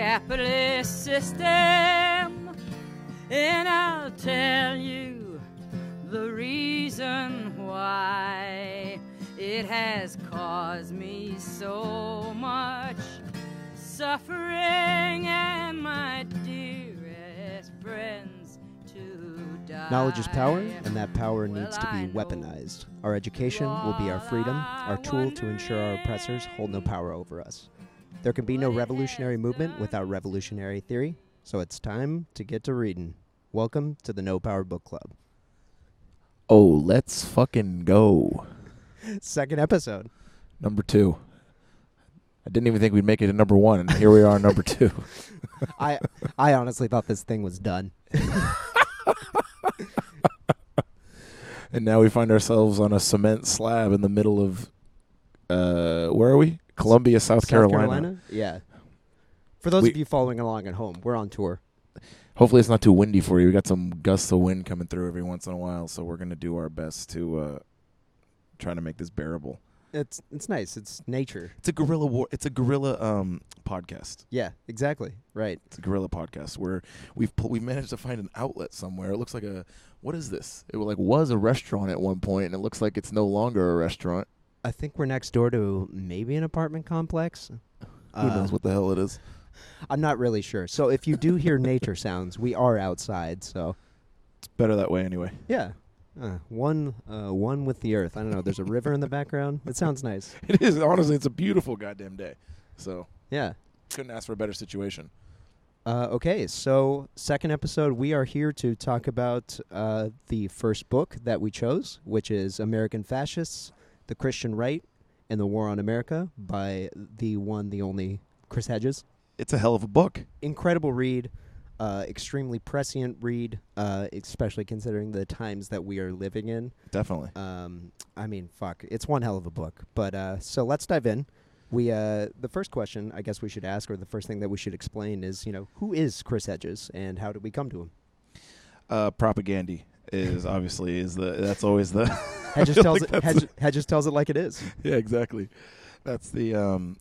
capitalist system. And I'll tell you the reason why it has caused me so much suffering and my dearest friends to die. Knowledge is power, and that power Well, needs to be weaponized. Our education will be our freedom, our tool to ensure our oppressors hold no power over us. There can be no revolutionary movement without revolutionary theory, so it's time to get to reading. Welcome to the No Power Book Club. Oh, let's fucking go. Second episode. Number two. I didn't even think we'd make it to number one, and here we are, number two. I I honestly thought this thing was done. And now we find ourselves on a cement slab in the middle of, uh, where are we? Columbia, South, Carolina. Yeah. For those We- of you following along at home, we're on tour. Hopefully, it's not too windy for you. We got some gusts of wind coming through every once in a while, so we're gonna do our best to uh, try to make this bearable. It's it's nice. It's nature. It's a guerrilla war. It's a guerrilla um podcast. Yeah, exactly. Right. It's a guerrilla podcast where we've pu- we managed to find an outlet somewhere. It looks like a what is this? It like was a restaurant at one point, and it looks like it's no longer a restaurant. I think we're next door to maybe an apartment complex. Who knows what the hell it is? I'm not really sure. So if you do hear nature sounds, we are outside. So It's better that way anyway. yeah, uh, one uh, one with the earth. I don't know. There's a river in the background. It sounds nice. It is honestly, it's a beautiful goddamn day. So Yeah. couldn't ask for a better situation. Uh, okay, so second episode, we are here to talk about uh, the first book that we chose, which is American Fascists, The Christian Right, and the War on America by the one, the only Chris Hedges. It's a hell of a book. Incredible read, uh, extremely prescient read, uh, especially considering the times that we are living in. Definitely. Um, I mean, fuck, it's one hell of a book. But uh, so let's dive in. We uh, the first question I guess we should ask, or the first thing that we should explain, is you know who is Chris Hedges and how did we come to him? Uh, propaganda is obviously is the that's always the Hedges tells like it. Hedges, Hedges tells it like it is. yeah, exactly. That's the um,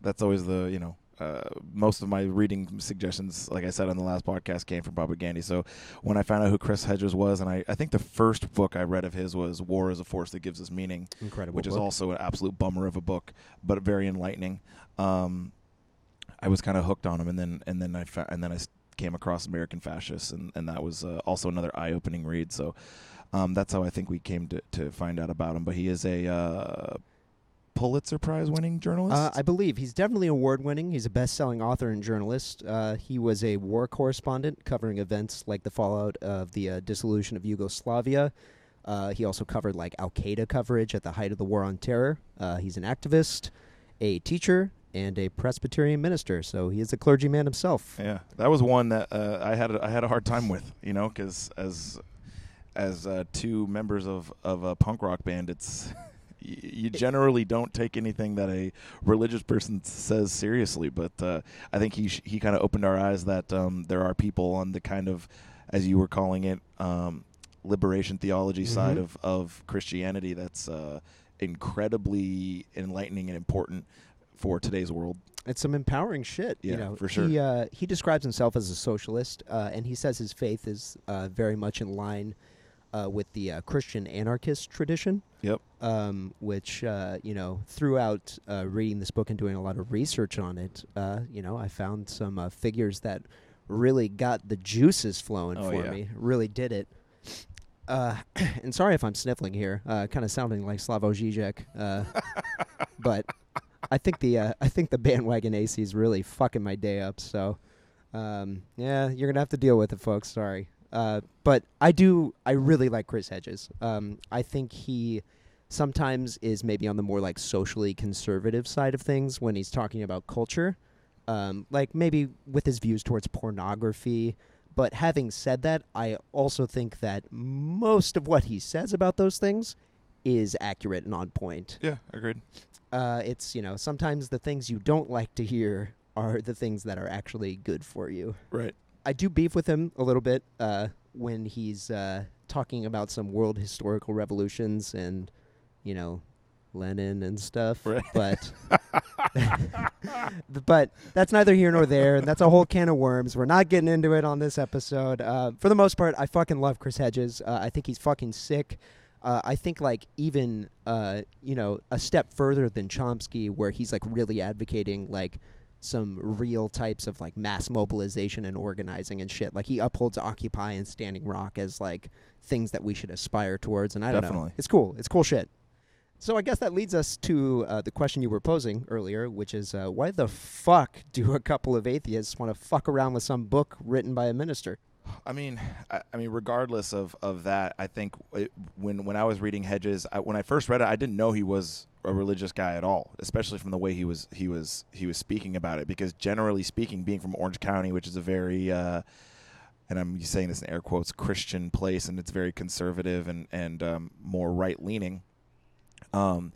that's always the you know. Uh, most of my reading suggestions, like I said on the last podcast, came from propaganda. So when I found out who Chris Hedges was, and I, I think the first book I read of his was "War is a Force That Gives Us Meaning," Incredible. which is also an absolute bummer of a book, but very enlightening. Um, I was kind of hooked on him, and then and then I fa- and then I came across American Fascists, and and that was uh, also another eye-opening read. So um, that's how I think we came to to find out about him. But he is a uh, Pulitzer Prize winning journalist. Uh, I believe he's definitely award winning. He's a best selling author and journalist. Uh, he was a war correspondent covering events like the fallout of the uh, dissolution of Yugoslavia. Uh, he also covered like Al Qaeda coverage at the height of the war on terror. Uh, he's an activist, a teacher, and a Presbyterian minister. So he is a clergyman himself. Yeah, that was one that uh, I had a, I had a hard time with, you know, because as as uh, two members of of a punk rock band, it's y- you generally don't take anything that a religious person says seriously. But uh, I think he sh- he kind of opened our eyes that um, there are people on the kind of, as you were calling it, um, liberation theology side Mhm. of of Christianity that's uh, incredibly enlightening and important for today's world. It's some empowering shit. you know, for sure. He uh, he describes himself as a socialist, uh, and he says his faith is uh, very much in line uh, with the uh, Christian anarchist tradition. Yep. Um, which uh, you know, throughout uh, reading this book and doing a lot of research on it, uh, you know, I found some uh, figures that really got the juices flowing Oh, for yeah. me. Really did it. Uh, and sorry if I'm sniffling here, uh, kind of sounding like Slavoj Žižek, uh, but I think the uh, I think the bandwagon AC is really fucking my day up. So, um, yeah, you're gonna have to deal with it, folks. Sorry, uh, but I do. I really like Chris Hedges. Um, I think he sometimes is maybe on the more like socially conservative side of things when he's talking about culture, um, like maybe with his views towards pornography. But having said that, I also think that most of what he says about those things is accurate and on point Yeah, agreed. Uh, it's you know sometimes the things you don't like to hear are the things that are actually good for you. Right. I do beef with him a little bit uh, when he's uh, talking about some world historical revolutions and you know Lenin and stuff. Right. But but that's neither here nor there, and that's a whole can of worms. We're not getting into it on this episode. Uh, for the most part, I fucking love Chris Hedges. Uh, I think he's fucking sick. Uh, I think like even uh, you know a step further than Chomsky, where he's like really advocating like some real types of like mass mobilization and organizing and shit. Like he upholds Occupy and Standing Rock as like things that we should aspire towards. And I don't know, it's cool. It's cool shit. So I guess that leads us to uh, the question you were posing earlier, which is uh, why the fuck do a couple of atheists want to fuck around with some book written by a minister? I mean, I, I mean, regardless of, of that, I think it, when when I was reading Hedges, I, when I first read it, I didn't know he was a religious guy at all, especially from the way he was he was he was speaking about it. Because generally speaking, being from Orange County, which is a very uh, and I'm saying this in air quotes Christian place, and it's very conservative and and um, more right leaning. Um,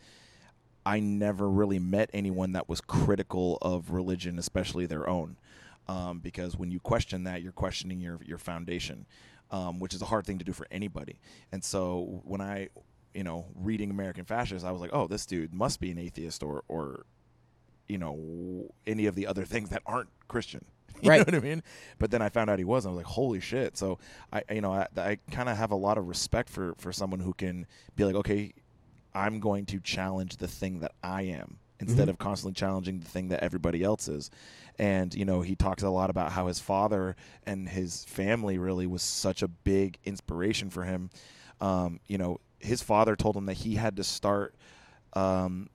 I never really met anyone that was critical of religion, especially their own, um, because when you question that, you're questioning your your foundation, um, which is a hard thing to do for anybody. And so when I, you know, reading American Fascist, I was like, oh, this dude must be an atheist or or, you know, any of the other things that aren't Christian. You Right. know what I mean? But then I found out he was. And I was like, holy shit! So I, you know, I, I kind of have a lot of respect for for someone who can be like, okay, I'm going to challenge the thing that I am instead Mhm. of constantly challenging the thing that everybody else is. And you know, he talks a lot about how his father and his family really was such a big inspiration for him. Um, you know, his father told him that he had to start um,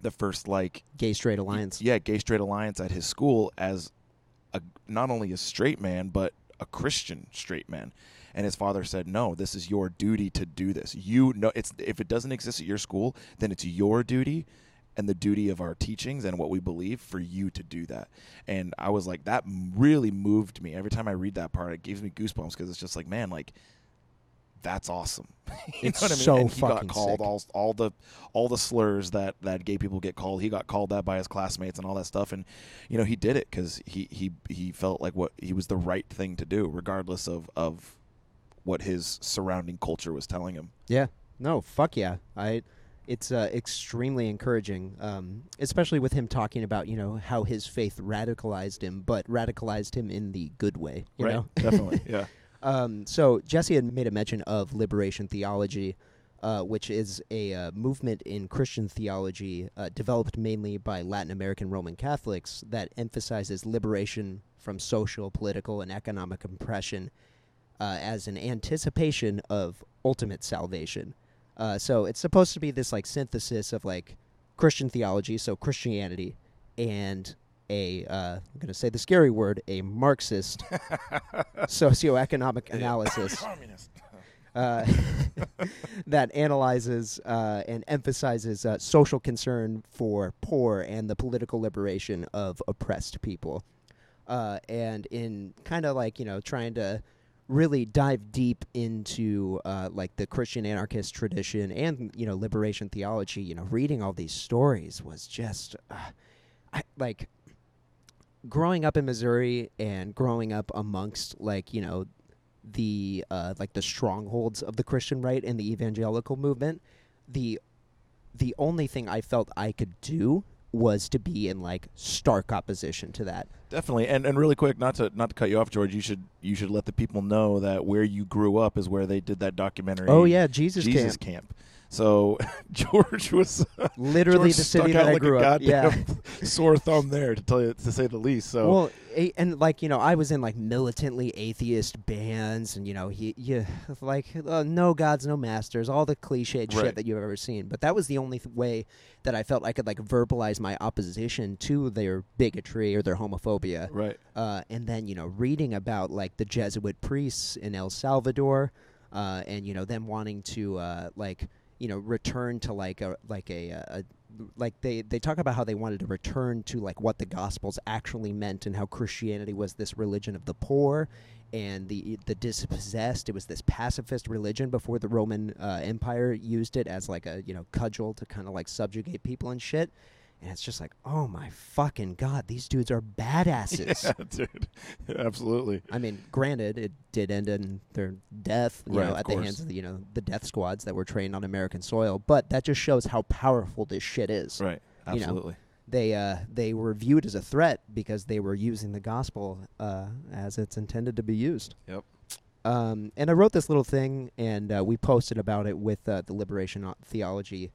the first like Gay Straight Alliance. yeah, gay straight alliance at his school as a not only a straight man but a Christian straight man. And his father said, "No, this is your duty to do this. You know, it's if it doesn't exist at your school, then it's your duty." And the duty of our teachings and what we believe for you to do that. And I was like, that really moved me. Every time I read that part, it gives me goosebumps because it's just like, man, like that's awesome. you It's know what I mean? so and he got called sick. all all the all the slurs that that gay people get called. He got called that by his classmates and all that stuff. And you know he did it because he he he felt like what he was the right thing to do, regardless of of what his surrounding culture was telling him. Yeah. No, fuck yeah. I it's uh, extremely encouraging, um, especially with him talking about you know how his faith radicalized him, but radicalized him in the good way. You right? know, Definitely. Yeah. Um, so Jesse had made a mention of liberation theology, uh, which is a uh, movement in Christian theology uh, developed mainly by Latin American Roman Catholics that emphasizes liberation from social, political, and economic oppression uh, as an anticipation of ultimate salvation. Uh, so it's supposed to be this like synthesis of like Christian theology, so Christianity, and a uh, I'm going to say the scary word, a Marxist socioeconomic analysis uh, that analyzes uh, and emphasizes uh, social concern for poor and the political liberation of oppressed people. Uh, and in kind of like, you know, trying to really dive deep into uh, like the Christian anarchist tradition and, you know, liberation theology, you know, reading all these stories was just uh, I, like growing up in Missouri and growing up amongst like, you know, the uh, like the strongholds of the Christian right and the evangelical movement, the the only thing I felt I could do was to be in like stark opposition to that. Definitely, and and really quick, not to not to cut you off, George. You should you should let the people know that where you grew up is where they did that documentary. Oh yeah, Jesus, Jesus camp. camp. So George was Literally George the city stuck that out I like grew a up. Yeah. goddamn sore thumb there to tell you to say the least. So Well, and like you know, I was in like militantly atheist bands, and you know, he, you like uh, no gods, no masters, all the cliched Right. shit that you've ever seen. But that was the only th- way that I felt I could like verbalize my opposition to their bigotry or their homophobia. right, uh, and then you know reading about like the Jesuit priests in El Salvador, uh, and you know them wanting to uh, like you know return to like a like a, a, a like they they talk about how they wanted to return to like what the Gospels actually meant and how Christianity was this religion of the poor and the the dispossessed. It was this pacifist religion before the Roman uh, Empire used it as like a you know cudgel to kind of like subjugate people and shit. And it's just like, oh my fucking god, these dudes are badasses. Yeah, dude. Absolutely. I mean, granted, it did end in their death, you Right, know, at the hands of the, you know the death squads that were trained on American soil. But that just shows how powerful this shit is. Right. You know, Absolutely. They uh, they were viewed as a threat because they were using the gospel uh, as it's intended to be used. Yep. Um, and I wrote this little thing, and uh, we posted about it with uh, the Liberation Theology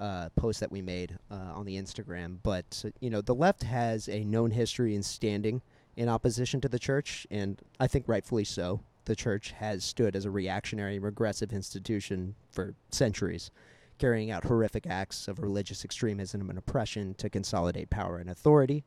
uh, post that we made uh, on the Instagram. But you know, the left has a known history in standing in opposition to the church, and I think rightfully so. The church has stood as a reactionary, regressive institution for centuries, carrying out horrific acts of religious extremism and oppression to consolidate power and authority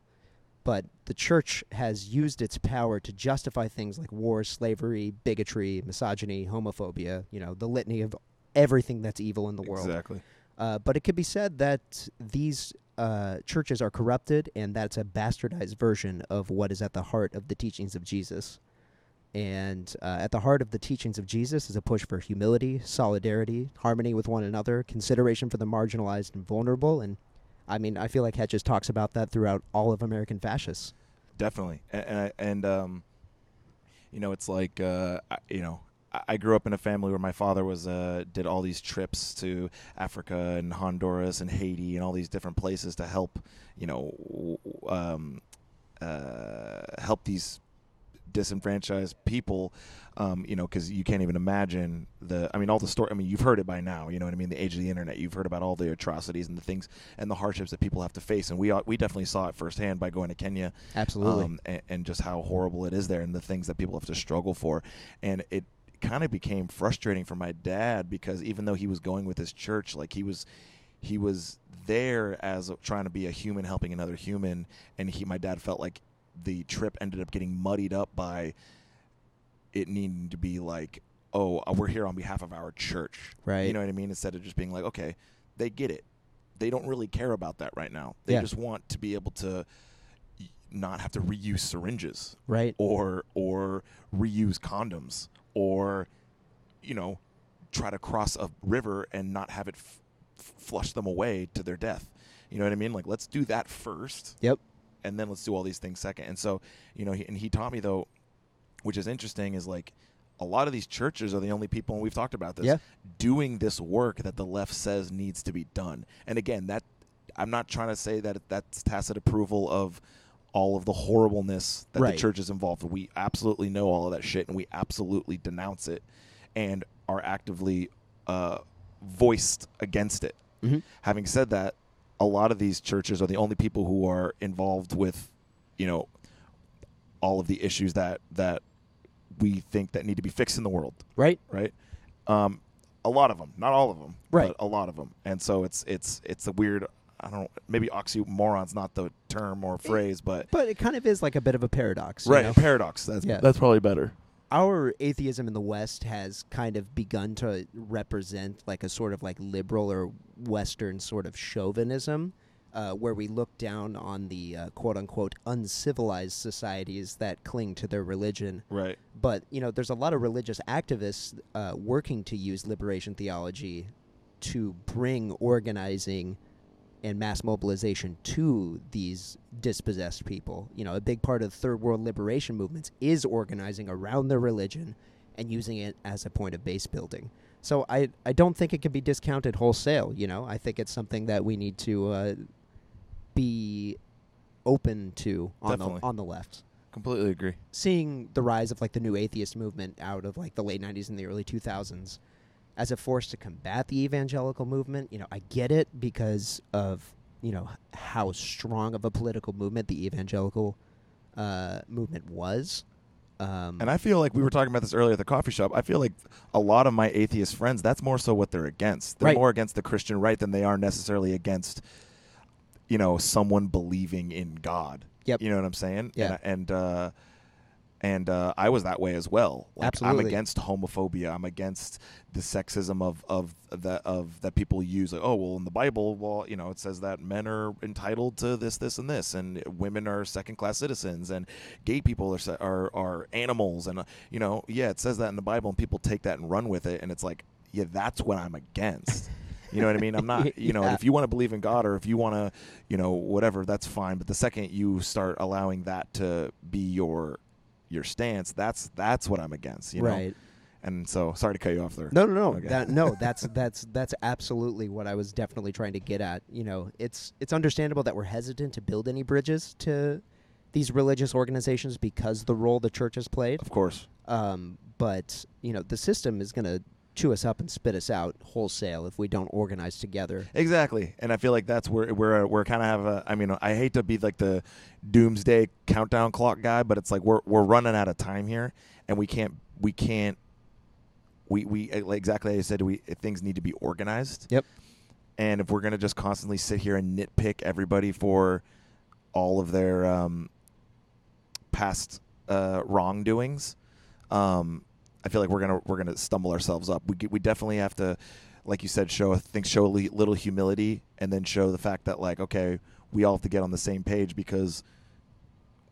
but the church has used its power to justify things like war, slavery, bigotry, misogyny, homophobia, you know, the litany of everything that's evil in the world. Exactly. Uh, but it could be said that these uh, churches are corrupted and that's a bastardized version of what is at the heart of the teachings of Jesus. And uh, at the heart of the teachings of Jesus is a push for humility, solidarity, harmony with one another, consideration for the marginalized and vulnerable. And I mean, I feel like Hedges talks about that throughout all of American fascists. Definitely. And and, um, you know, it's like uh, you know, I- grew up in a family where my father was uh, did all these trips to Africa and Honduras and Haiti and all these different places to help, you know, um, uh, help these disenfranchised people. Um, you know, because you can't even imagine the. I mean, all the story. I mean, you've heard it by now. You know what I mean? The age of the internet. You've heard about all the atrocities and the things and the hardships that people have to face, and we we definitely saw it firsthand by going to Kenya Absolutely. um, and, and just how horrible it is there and the things that people have to struggle for. And it kind of became frustrating for my dad because even though he was going with his church, like he was, he was there as a, trying to be a human helping another human, and he, my dad felt like the trip ended up getting muddied up by it needing to be like, oh, uh, we're here on behalf of our church, Right. You know what I mean? Instead of just being like, okay, they get it. They don't really care about that right now. They Yeah. just want to be able to not have to reuse syringes right. or or reuse condoms or you know try to cross a river and not have it f- flush them away to their death. You know what i mean? Like let's do that first. Yep. and then let's do all these things second. And so you know he, and he taught me though which is interesting is like a lot of these churches are the only people and we've talked about this Yeah. doing this work that the left says needs to be done. And again that i'm not trying to say that that's tacit approval of all of the horribleness that Right. the church is involved we absolutely know all of that shit and we absolutely denounce it and are actively uh, voiced against it Mhm. having said that a lot of these churches are the only people who are involved with you know all of the issues that that we think that need to be fixed in the world Right. right um a lot of them not all of them Right. but a lot of them and so it's it's it's a weird i don't know, maybe oxymoron's not the term or phrase but But it kind of is like a bit of a paradox. you right know? a paradox that's Yeah. that's probably better Our atheism in the West has kind of begun to represent like a sort of like liberal or Western sort of chauvinism, uh, where we look down on the uh, quote unquote uncivilized societies that cling to their religion. right But you know, there's a lot of religious activists uh, working to use liberation theology to bring organizing and mass mobilization to these dispossessed people. You know, a big part of the third world liberation movements is organizing around their religion and using it as a point of base building. So I I don't think it can be discounted wholesale. You know, I think it's something that we need to uh, be open to on Definitely. the on the left completely agree seeing the rise of like the new atheist movement out of like the late 90s and the early 2000s as a force to combat the evangelical movement you know i get it because of you know how strong of a political movement the evangelical uh, movement was um, And I feel like we were talking about this earlier at the coffee shop. I feel like a lot of my atheist friends, that's more so what they're against. They're Right. more against the Christian right than they are necessarily against, you know, someone believing in God. Yep. You know what I'm saying? Yeah. And and uh, and uh, I was that way as well. Like, Absolutely. I'm against homophobia. I'm against the sexism of of that of that people use. Like, oh well, in the Bible, well, you know, it says that men are entitled to this, this, and this, and women are second class citizens, and gay people are are are animals, and uh, you know, yeah, it says that in the Bible, and people take that and run with it, and it's like, yeah, that's what I'm against. You know what I mean? I'm not. You know, Yeah. if you want to believe in God or if you want to, you know, whatever, that's fine. But the second you start allowing that to be your your stance, that's that's what I'm against. You know. right. And so, sorry to cut you off there. No, no, no. Okay. That, no, that's that's that's absolutely what I was definitely trying to get at. You know, it's it's understandable that we're hesitant to build any bridges to these religious organizations because the role the church has played. Of course. Um, but you know, the system is going to chew us up and spit us out wholesale if we don't organize together. Exactly, and I feel like that's where we're we're kind of have a. I mean, I hate to be like the doomsday countdown clock guy, but it's like we're we're running out of time here, and we can't we can't we we uh, like exactly as I said we things need to be organized. Yep. And if we're gonna just constantly sit here and nitpick everybody for all of their um, past uh, wrongdoings, um, I feel like we're gonna we're gonna stumble ourselves up. We we definitely have to, like you said, show I think show a little humility, and then show the fact that like okay, we all have to get on the same page because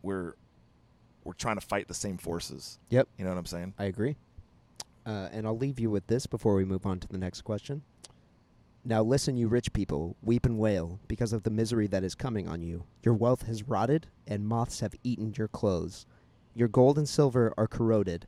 we're we're trying to fight the same forces. Yep. You know what I'm saying? I agree. Uh, and I'll leave you with this before we move on to the next question. Now listen, you rich people, weep and wail because of the misery that is coming on you. Your wealth has rotted, and moths have eaten your clothes. Your gold and silver are corroded.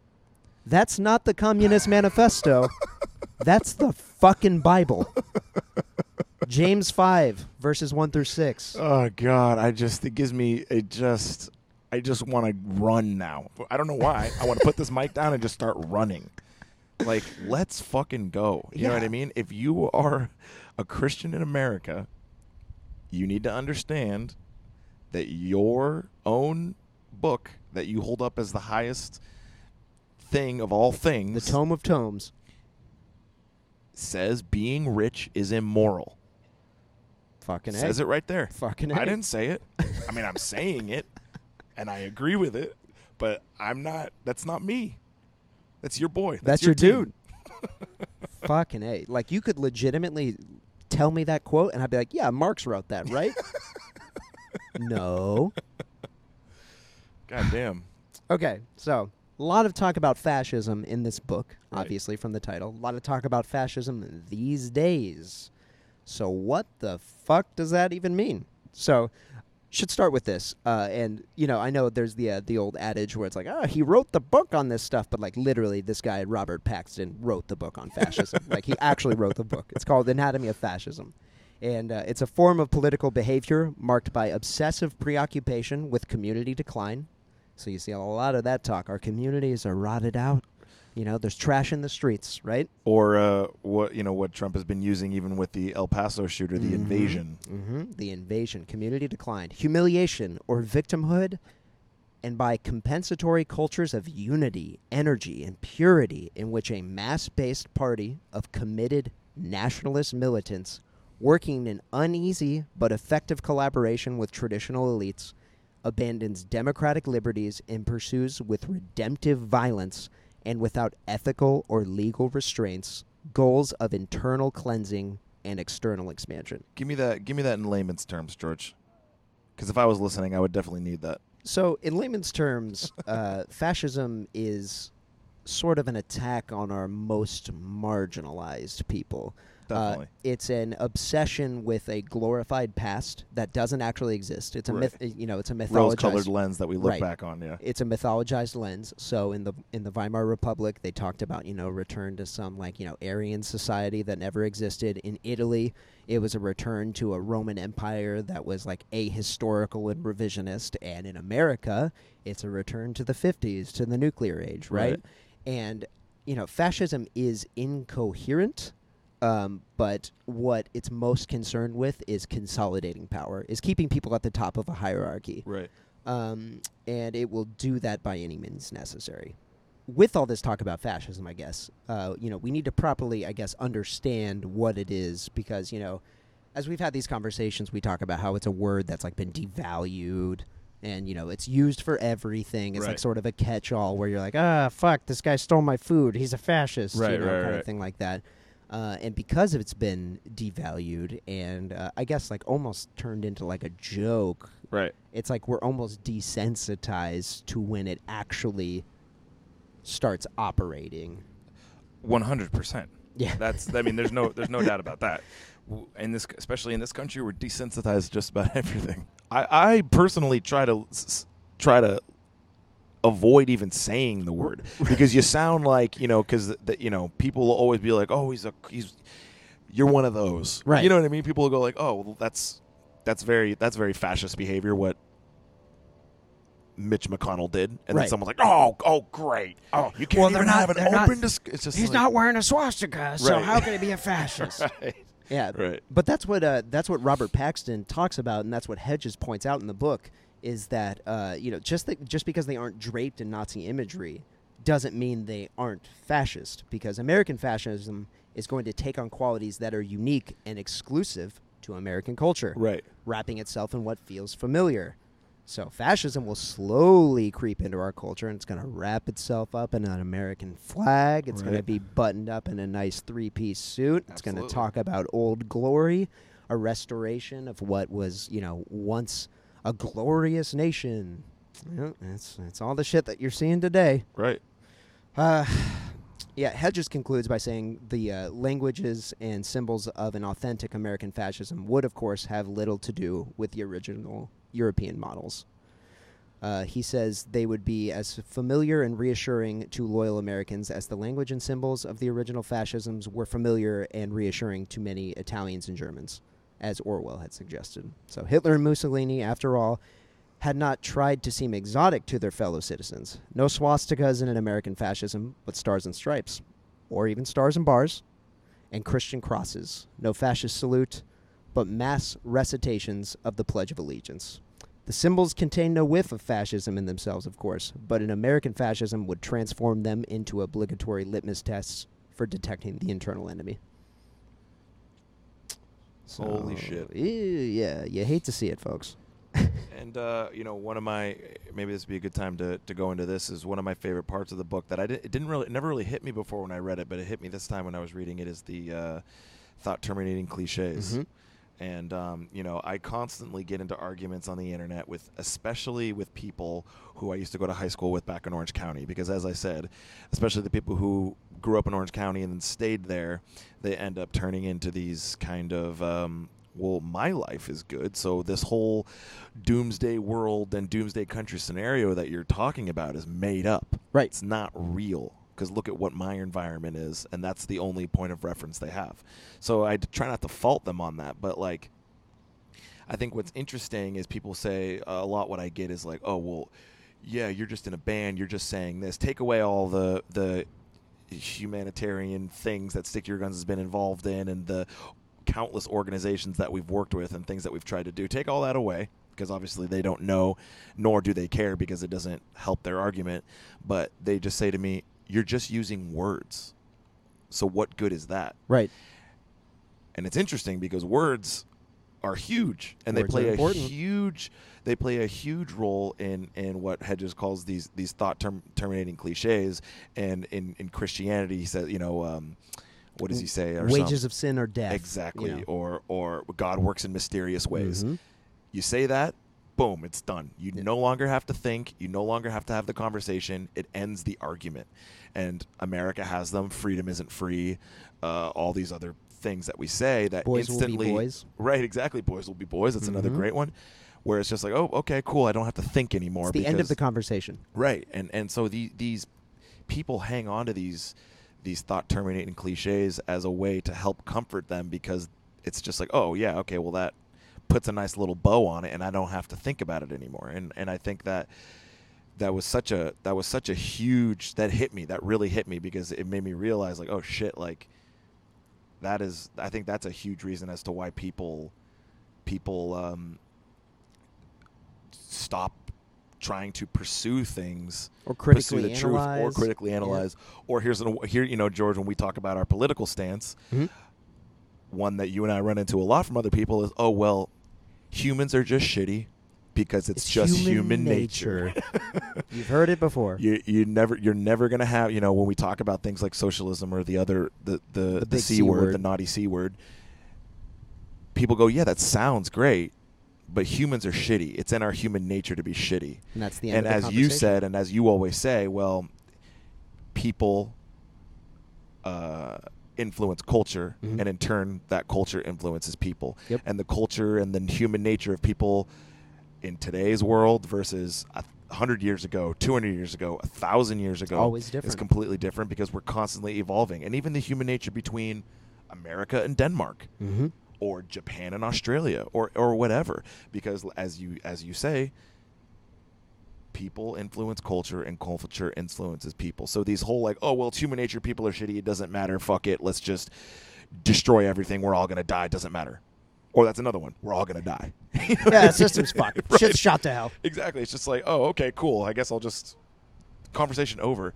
That's not the Communist Manifesto. That's the fucking Bible. James 5, verses 1 through 6. Oh God, I just it gives me it just I just want to run now. I don't know why. I want to put this mic down and just start running. Like, let's fucking go. You know what I mean? If you are a Christian in America, you need to understand that your own book that you hold up as the highest thing of all things, The Tome of Tomes. says being rich is immoral. Fucking says A. it right there. Fucking I didn't say it. I mean, I'm saying it, and I agree with it, but I'm not. That's not me. That's your boy. That's, That's, your, team. dude. Fucking A. Like, you could legitimately tell me that quote, and I'd be like, yeah, Marx wrote that, right? no. God damn. Okay, so a lot of talk about fascism in this book, Right. obviously from the title. A lot of talk about fascism these days. So what the fuck does that even mean? So should start with this, uh, and you know I know there's the uh, the old adage where it's like, oh, he wrote the book on this stuff, but like literally, this guy Robert Paxton wrote the book on fascism. like he actually wrote the book. It's called Anatomy of Fascism, and uh, it's a form of political behavior marked by obsessive preoccupation with community decline, so you see a lot of that talk. Our communities are rotted out. You know, there's trash in the streets, right? Or uh, what you know what Trump has been using even with the El Paso shooter, the invasion. hmm The invasion, community decline, humiliation, or victimhood, and by compensatory cultures of unity, energy, and purity, in which a mass based party of committed nationalist militants working in uneasy but effective collaboration with traditional elites abandons democratic liberties and pursues with redemptive violence and without ethical or legal restraints goals of internal cleansing and external expansion. Give me that. Give me that in layman's terms, George. Because if I was listening, I would definitely need that. So, in layman's terms, uh, fascism is sort of an attack on our most marginalized people. Definitely. Uh, it's an obsession with a glorified past that doesn't actually exist. It's a myth. You know, it's a Rose-colored mythologized. lens that we look Right. back on. Yeah. It's a mythologized lens. So in the in the Weimar Republic, they talked about you know return to some like you know Aryan society that never existed. In Italy, it was a return to a Roman Empire that was like ahistorical and revisionist. And in America, it's a return to the 50s, to the nuclear age, right? Right. And you know, fascism is incoherent. Um, but what it's most concerned with is consolidating power, is keeping people at the top of a hierarchy Right. um, and it will do that by any means necessary. With all this talk about fascism, I guess uh, you know we need to properly, I guess, understand what it is because you know as we've had these conversations, we talk about how it's a word that's like been devalued, and you know it's used for everything. It's like sort of a catch-all where you're like, ah, fuck, this guy stole my food. He's a fascist, Right, you know, right, kind right. of thing like that. Uh, and because it's been devalued and uh, I guess like almost turned into like a joke, Right. it's like we're almost desensitized to when it actually starts operating. One hundred percent. Yeah. That's. I mean, there's no. There's no doubt about that. In this, especially in this country, we're desensitized to just about everything. I, I personally try to s- try to avoid even saying the word because you sound like you know because you know people will always be like, oh, he's a he's. You're one of those, Right. You know what I mean? People will go like, oh, well, that's that's very that's very fascist behavior. What Mitch McConnell did, and then someone's like, "Oh, oh, great! Oh, you can't well, even not- have an they're not- open dis- It's just He's like, not wearing a swastika, so Right. how can he be a fascist? right. yeah, Right. But that's what uh, that's what Robert Paxton talks about, and that's what Hedges points out in the book is that uh, you know just that just because they aren't draped in Nazi imagery doesn't mean they aren't fascist. Because American fascism is going to take on qualities that are unique and exclusive to American culture, Right. wrapping itself in what feels familiar. So fascism will slowly creep into our culture, and it's going to wrap itself up in an American flag. It's going to be buttoned up in a nice three-piece suit. It's going to talk about old glory, a restoration of what was, you know, once a glorious nation. It's it's all the shit that you're seeing today. Right. Uh, yeah, Hedges concludes by saying the uh, languages and symbols of an authentic American fascism would, of course, have little to do with the original European models. Uh, he says they would be as familiar and reassuring to loyal Americans as the language and symbols of the original fascisms were familiar and reassuring to many Italians and Germans, as Orwell had suggested. So Hitler and Mussolini, after all, had not tried to seem exotic to their fellow citizens. No swastikas in an American fascism, but stars and stripes, or even stars and bars, and Christian crosses. No fascist salute, but mass recitations of the Pledge of Allegiance. The symbols contain no whiff of fascism in themselves, of course, but an American fascism would transform them into obligatory litmus tests for detecting the internal enemy. Holy shit. ew, Yeah, you hate to see it, folks. And uh, you know, one of my maybe this would be a good time to, to go into this is one of my favorite parts of the book that I did, it didn't really it never really hit me before when I read it, but it hit me this time when I was reading it is the uh, thought terminating cliches. Mhm. And um, you know, I constantly get into arguments on the internet with, especially with people who I used to go to high school with back in Orange County, because as I said, especially the people who grew up in Orange County and then stayed there, they end up turning into these kind of um, well, my life is good, so this whole doomsday world and doomsday country scenario that you're talking about is made up. Right. It's not real because look at what my environment is, and that's the only point of reference they have. So I try not to fault them on that, but like, I think what's interesting is people say a lot. What I get is like, oh well, yeah, you're just in a band, you're just saying this. Take away all the the humanitarian things that Stick to Your Guns has been involved in, and the countless organizations that we've worked with and things that we've tried to do. Take all that away because obviously they don't know, nor do they care because it doesn't help their argument. But they just say to me, "You're just using words." So what good is that? Right. and it's interesting because words are huge and Words they play a huge they play a huge role in in what hedges calls these these thought term, terminating cliches and in in christianity he says you know um what does he say or Wages some- of sin or death. exactly you know. or or god works in mysterious ways Mhm. you say that boom it's done you no longer have to think you no longer have to have the conversation it ends the argument and america has them freedom isn't free uh, all these other things that we say that Boys will be instantly boys. right exactly boys will be boys that's another Mhm. great one where it's just like oh okay cool i don't have to think anymore It's the end of the conversation. Right, and and so the, these people hang on to these these thought terminating cliches as a way to help comfort them because it's just like, oh yeah, okay, well that puts a nice little bow on it, and I don't have to think about it anymore. And and I think that that was such a that was such a huge that hit me that really hit me because it made me realize like oh shit like that is I think that's a huge reason as to why people people um, stop trying to pursue things Or pursue critically the truth or analyze. critically Yeah. analyze or here's an here you know George when we talk about our political stance Mhm. one that you and I run into a lot from other people is, oh well, humans are just shitty because it's, just human, nature. You've heard it before. you you never you're never gonna have you know when we talk about things like socialism or the other the the, the, big c, C word, word. the naughty c word. People go, yeah, that sounds great, but humans are shitty. It's in our human nature to be shitty. and that's the end and of the as you said, and as you always say, well, people uh, influence culture, Mhm. and in turn, that culture influences people. Yep. And the culture and the human nature of people in today's world versus a hundred years ago, two hundred years ago, a thousand years ago, always is different. completely different because we're constantly evolving. And even the human nature between America and Denmark mm-hmm. or Japan and Australia or or whatever because as you as you say people influence culture and culture influences people. So these whole like oh well it's human nature people are shitty it doesn't matter fuck it let's just destroy everything we're all going to die it doesn't matter. Or that's another one. We're all going to die. You know Yeah, the system's fucked. Right. Shit's shot to hell. Exactly. It's just like, oh, okay, cool. I guess I'll just conversation over,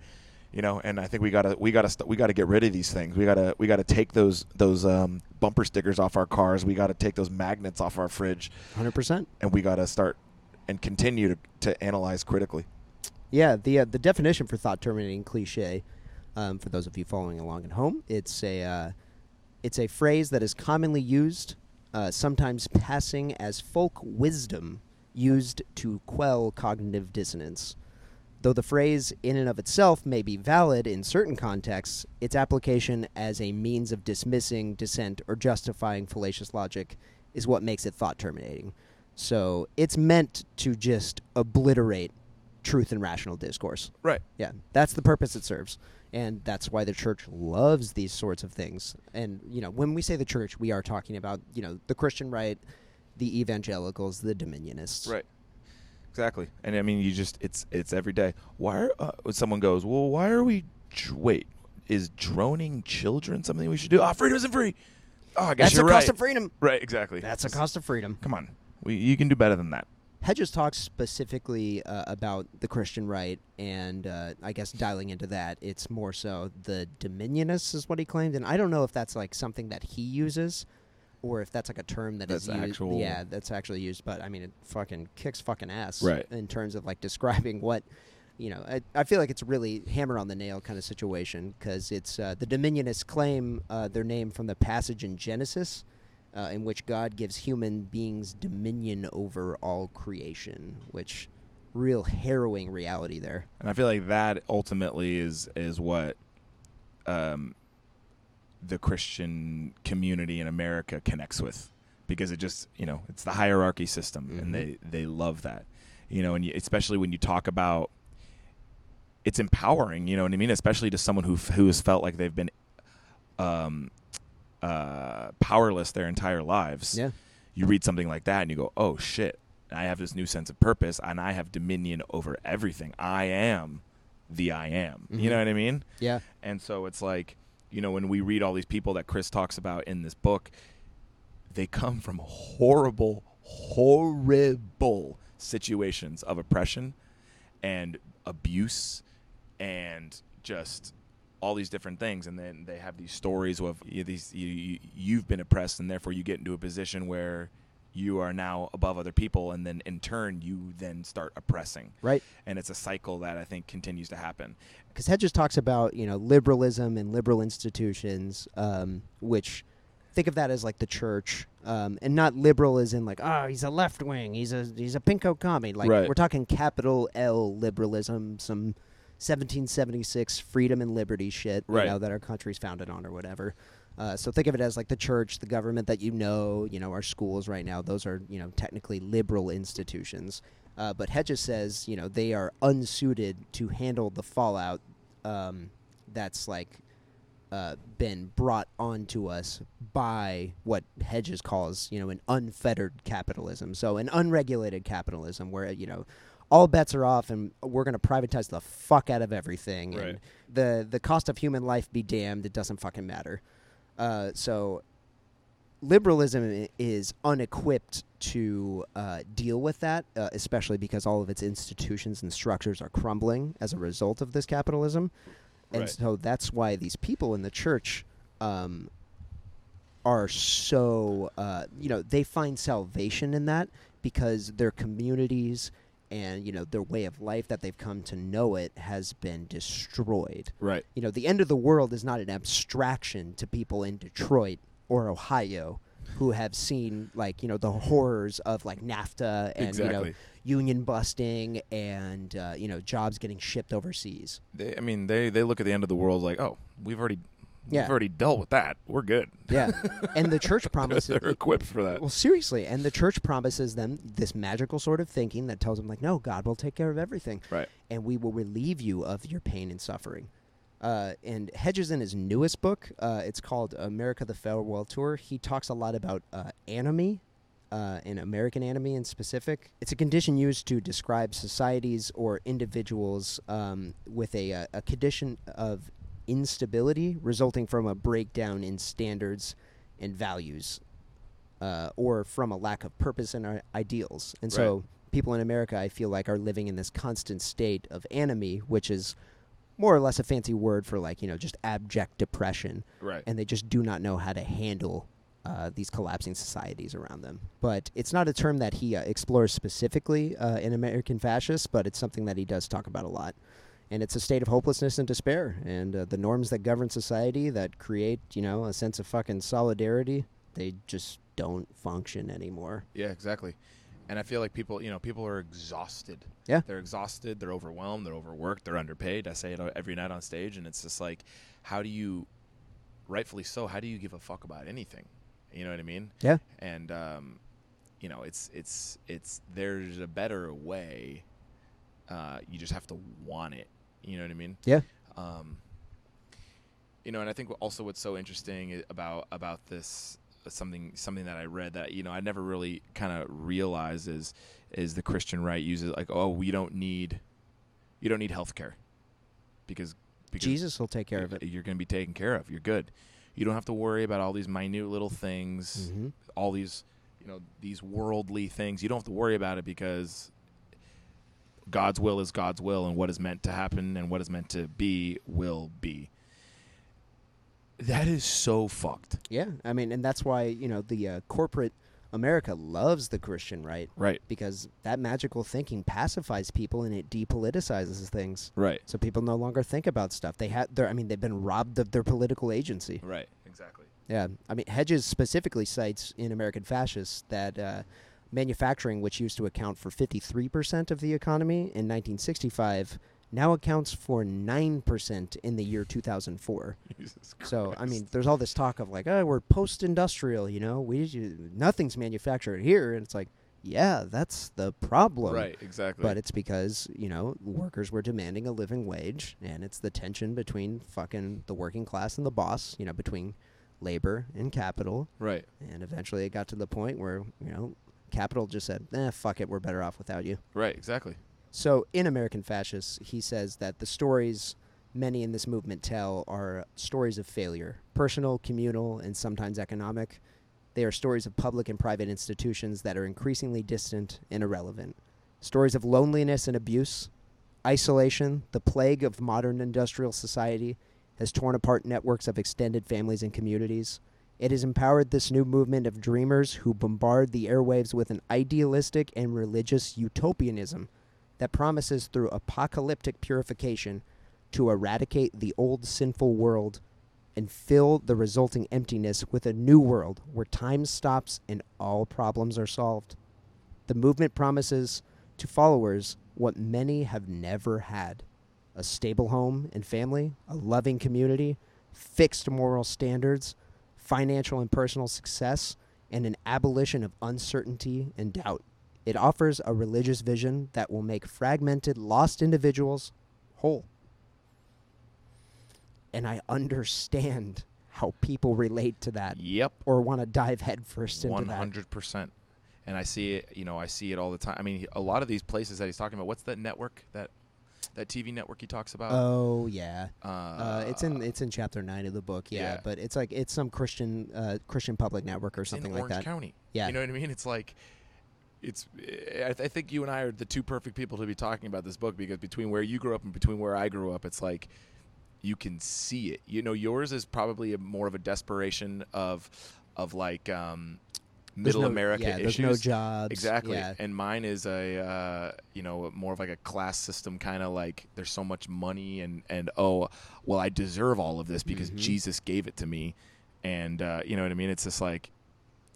you know. And I think we gotta we gotta st- we gotta get rid of these things. We gotta we gotta take those those um, bumper stickers off our cars. We gotta take those magnets off our fridge, 100%. and we gotta start and continue to, to analyze critically. Yeah, the uh, the definition for thought terminating cliche, um, for those of you following along at home, it's a uh, it's a phrase that is commonly used, uh, sometimes passing as folk wisdom used to quell cognitive dissonance. Though the phrase in and of itself may be valid in certain contexts, its application as a means of dismissing dissent or justifying fallacious logic is what makes it thought terminating. So it's meant to just obliterate truth and rational discourse. Right. Yeah, that's the purpose it serves. And that's why the church loves these sorts of things. And, you know, when we say the church, we are talking about, you know, the Christian right, the evangelicals, the dominionists. Right. Exactly. And I mean, you just it's it's every day. Why are uh, when someone goes, well, why are we? Wait, is droning children something we should do? Ah, freedom isn't free. Oh, I guess That's a you're cost right. of freedom. Right. Exactly. That's a cost of freedom. Come on, we you can do better than that. Hedges talks specifically uh, about the Christian right, and uh, I guess dialing into that, it's more so the dominionists is what he claimed, and I don't know if that's like something that he uses, or if that's like a term that is That's used. actual- Yeah, that's actually used, but I mean, it fucking kicks fucking ass, Right. In terms of like describing what, you know, I, I feel like it's really hammer on the nail kind of situation because it's uh, the dominionists claim uh, their name from the passage in Genesis uh, in which God gives human beings dominion over all creation, which real harrowing reality there. And I feel like that ultimately is is what um, the Christian community in America connects with, because it just you know it's the hierarchy system, Mhm. and they they love that, you know, and you, especially when you talk about it's empowering, you know what I mean, especially to someone who who has felt like they've been um, uh, powerless their entire lives Yeah. you read something like that and you go, "Oh shit, I have this new sense of purpose and I have dominion over everything. I am the I am." You Mhm. know what I mean? Yeah. And so it's like, you know, when we read all these people that Chris talks about in this book, they come from horrible, horrible situations of oppression and abuse and just all these different things and then they have these stories of you, these you, you, you've been oppressed and therefore you get into a position where you are now above other people and then in turn you then start oppressing Right. and it's a cycle that i think continues to happen Because Hedges talks about, you know, liberalism and liberal institutions, um, which think of that as like the church, um, and not liberal as in like, oh, he's a left wing, he's a he's a pinko commie. Like Right. we're talking capital L liberalism, some 1776 freedom and liberty shit, you Right. know, that our country's founded on or whatever. Uh, so think of it as like the church, the government that you know, you know, our schools right now. Those are you know technically liberal institutions. Uh, but Hedges says you know they are unsuited to handle the fallout um, that's like uh, been brought onto us by what Hedges calls you know an unfettered capitalism. So an unregulated capitalism where you know all bets are off and we're going to privatize the fuck out of everything Right. and the the cost of human life be damned it doesn't fucking matter uh, so liberalism is unequipped to uh, deal with that uh, especially because all of its institutions and structures are crumbling as a result of this capitalism and Right. so that's why these people in the church um, are so uh, you know they find salvation in that because their communities and you know their way of life that they've come to know it has been destroyed. Right. You know, the end of the world is not an abstraction to people in Detroit or Ohio who have seen like you know the horrors of like NAFTA and you know union busting and uh, you know jobs getting shipped overseas. They, I mean, they they look at the end of the world like, oh, we've already Yeah. we've already dealt with that. We're good. Yeah, and the church promises. They're equipped for that. Well, seriously, and the church promises them this magical sort of thinking that tells them like, no, God will take care of everything, Right. and we will relieve you of your pain and suffering. Uh, and Hedges in his newest book, uh, it's called America: The Farewell Tour. He talks a lot about uh, anomie, uh, and American anomie in specific. It's a condition used to describe societies or individuals um, with a, a condition of instability resulting from a breakdown in standards and values, uh, or from a lack of purpose and ideals. And so, people in America, I feel like, are living in this constant state of anomie, which is more or less a fancy word for like you know just abject depression Right. and they just do not know how to handle uh, these collapsing societies around them. But it's not a term that he uh, explores specifically uh, in American Fascists, but it's something that he does talk about a lot. And it's a state of hopelessness and despair, and uh, the norms that govern society that create, you know, a sense of fucking solidarity, they just don't function anymore. Yeah, exactly. And I feel like people, you know, people are exhausted. Yeah. They're exhausted. They're overwhelmed. They're overworked. They're underpaid. I say it every night on stage, and it's just like, how do you, rightfully so, how do you give a fuck about anything? You know what I mean? Yeah. And um, you know, it's it's it's there's a better way. Uh, you just have to want it. You know what I mean? Yeah. Um, you know, and I think also what's so interesting about about this uh, something something that I read that you know I never really kind of realized is is the Christian right uses like oh we don't need you don't need health care because because Jesus will take care of it. You're going to be taken care of. You're good. You don't have to worry about all these minute little things, hmm all these you know these worldly things. You don't have to worry about it because God's will is God's will, and what is meant to happen and what is meant to be will be. That is so fucked. Yeah, I mean, and that's why you know the uh, corporate America loves the Christian right Right. because that magical thinking pacifies people and it depoliticizes things. Right. So people no longer think about stuff. They had, I mean, they've been robbed of their political agency. Right. Exactly. Yeah, I mean, Hedges specifically cites in American Fascists that uh, manufacturing, which used to account for 53% of the economy in 1965, now accounts for 9% in the year 2004. Jesus So, I mean, there's all this talk of like, oh, we're post-industrial, you know, we nothing's manufactured here, and it's like, yeah, that's the problem. right. Exactly. But it's because you know workers were demanding a living wage, and it's the tension between fucking the working class and the boss, you know, between labor and capital, right. and eventually it got to the point where you know capital just said, "Eh, fuck it, we're better off without you." Right. Exactly. So, in American Fascists, he says that the stories many in this movement tell are stories of failure personal, communal, and sometimes economic. They are stories of public and private institutions that are increasingly distant and irrelevant. Stories of loneliness and abuse, isolation, the plague of modern industrial society has torn apart networks of extended families and communities. It has empowered this new movement of dreamers who bombard the airwaves with an idealistic and religious utopianism that promises through apocalyptic purification to eradicate the old sinful world and fill the resulting emptiness with a new world where time stops and all problems are solved. The movement promises to followers what many have never had a stable home and family, a loving community, fixed moral standards, financial and personal success, and an abolition of uncertainty and doubt. It offers a religious vision that will make fragmented, lost individuals whole. And I understand how people relate to that Yep. or want to dive headfirst into One that. hundred percent. And I see it. You know, I see it all the time. I mean, a lot of these places that he's talking about. What's that network? That that TV network he talks about? Oh yeah, uh, uh, it's in it's in chapter nine of the book. Yeah, yeah. but it's like it's some Christian uh, Christian public network or something in like Orange that. County. Yeah. You know what I mean? It's like, it's. I, th- I think you and I are the two perfect people to be talking about this book because between where you grew up and between where I grew up, it's like you can see it. You know, yours is probably a, more of a desperation of of like um, middle no, America yeah, issues. There's no jobs. Exactly. Yeah. And mine is a uh, you know more of like a class system kind of like there's so much money and and oh well I deserve all of this because Mhm. Jesus gave it to me, and uh, you know what I mean. It's just like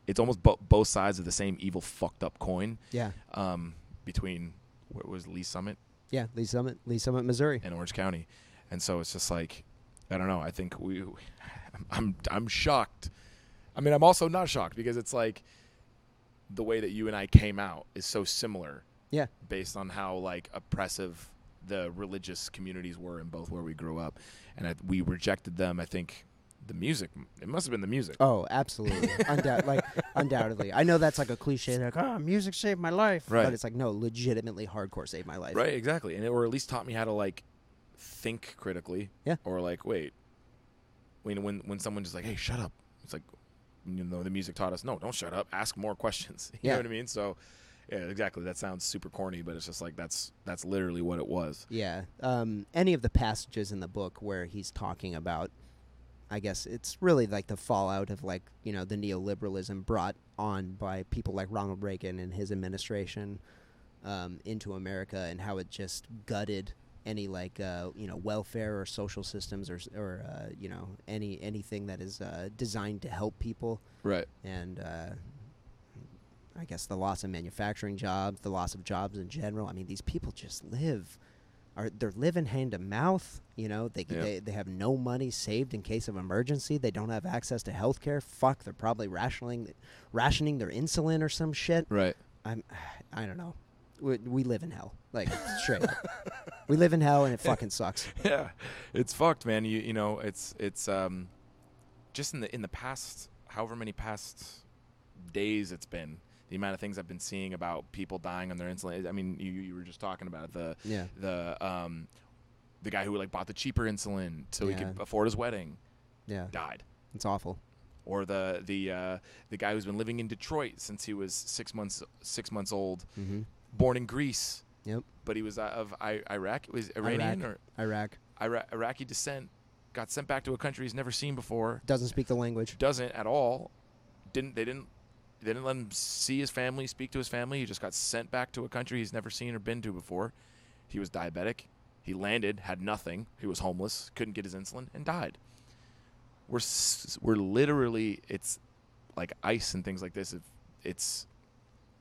it's almost bo- both sides of the same evil fucked up coin Yeah. um, between what was Lee Summit Yeah. Lee Summit, Lee Summit, Missouri. and Orange County, and so it's just like I don't know. I think we, I'm I'm shocked. I mean, I'm also not shocked because it's like the way that you and I came out is so similar. Yeah. Based on how like oppressive the religious communities were in both where we grew up, and I, we rejected them. I think the music. It must have been the music. Oh, absolutely. Undoubt, like undoubtedly. I know that's like a cliche, like, oh, music saved my life. Right. But it's like, no, legitimately hardcore saved my life. Right, exactly, and it, or at least taught me how to like think critically. Yeah. Or like, wait, when when when someone just like, hey, shut up. It's like, you know, the music taught us, no, don't shut up. Ask more questions. You Yeah. know what I mean? So, yeah, exactly. That sounds super corny, but it's just like that's that's literally what it was. Yeah. Um, any of the passages in the book where he's talking about, I guess it's really like the fallout of like, you know, the neoliberalism brought on by people like Ronald Reagan and his administration um, into America and how it just gutted any like, uh, you know, welfare or social systems or, or uh, you know, any anything that is uh, designed to help people. Right. and uh, I guess the loss of manufacturing jobs, the loss of jobs in general. I mean, these people just live, are they're living hand to mouth. You know, they Yeah. they they have no money saved in case of emergency. They don't have access to health care. Fuck, they're probably rationing rationing their insulin or some shit. Right. I'm, I don't know. We, we live in hell, like straight up. We live in hell, and it fucking sucks. yeah, it's fucked, man. You you know, it's it's um, just in the in the past, however many past days it's been, the amount of things I've been seeing about people dying on their insulin. I mean, you you were just talking about it, the Yeah, the um, the guy who like bought the cheaper insulin so he could afford his wedding yeah, died. it's awful. Or the the uh, the guy who's been living in Detroit since he was six months six months old, Mm-hmm. Born in Greece, Yep, but he was uh, of I- Iraq. Was Iranian Iraq. or Iraq Ira- Iraqi descent, got sent back to a country he's never seen before. doesn't speak the language. Doesn't at all. Didn't they didn't they didn't let him see his family, speak to his family. He just got sent back to a country he's never seen or been to before. He was diabetic. He landed, had nothing. He was homeless, couldn't get his insulin, and died. We're we're literally it's like ice and things like this. If it's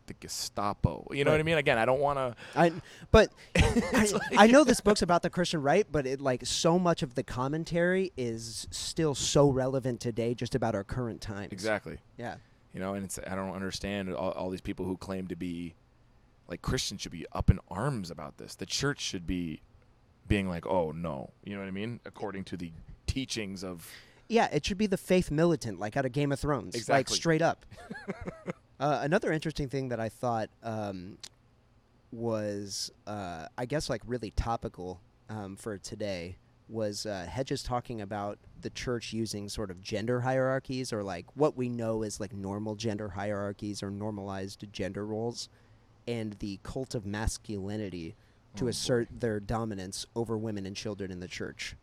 the Gestapo, you know what I mean? Again, I don't want to. I, but I, like- I know this book's about the Christian right, but it like so much of the commentary is still so relevant today, just about our current times. Exactly. Yeah. You know, and it's I don't understand all, all these people who claim to be like Christians should be up in arms about this. The church should be being like, "Oh no," you know what I mean? According to the teachings of Yeah, it should be the faith militant, like out of Game of Thrones, like straight up. uh, another interesting thing that I thought um, was, uh, I guess, like really topical um, for today was uh, Hedges talking about the church using sort of gender hierarchies or like what we know as like normal gender hierarchies or normalized gender roles, and the cult of masculinity to Oh, boy. assert their dominance over women and children in the church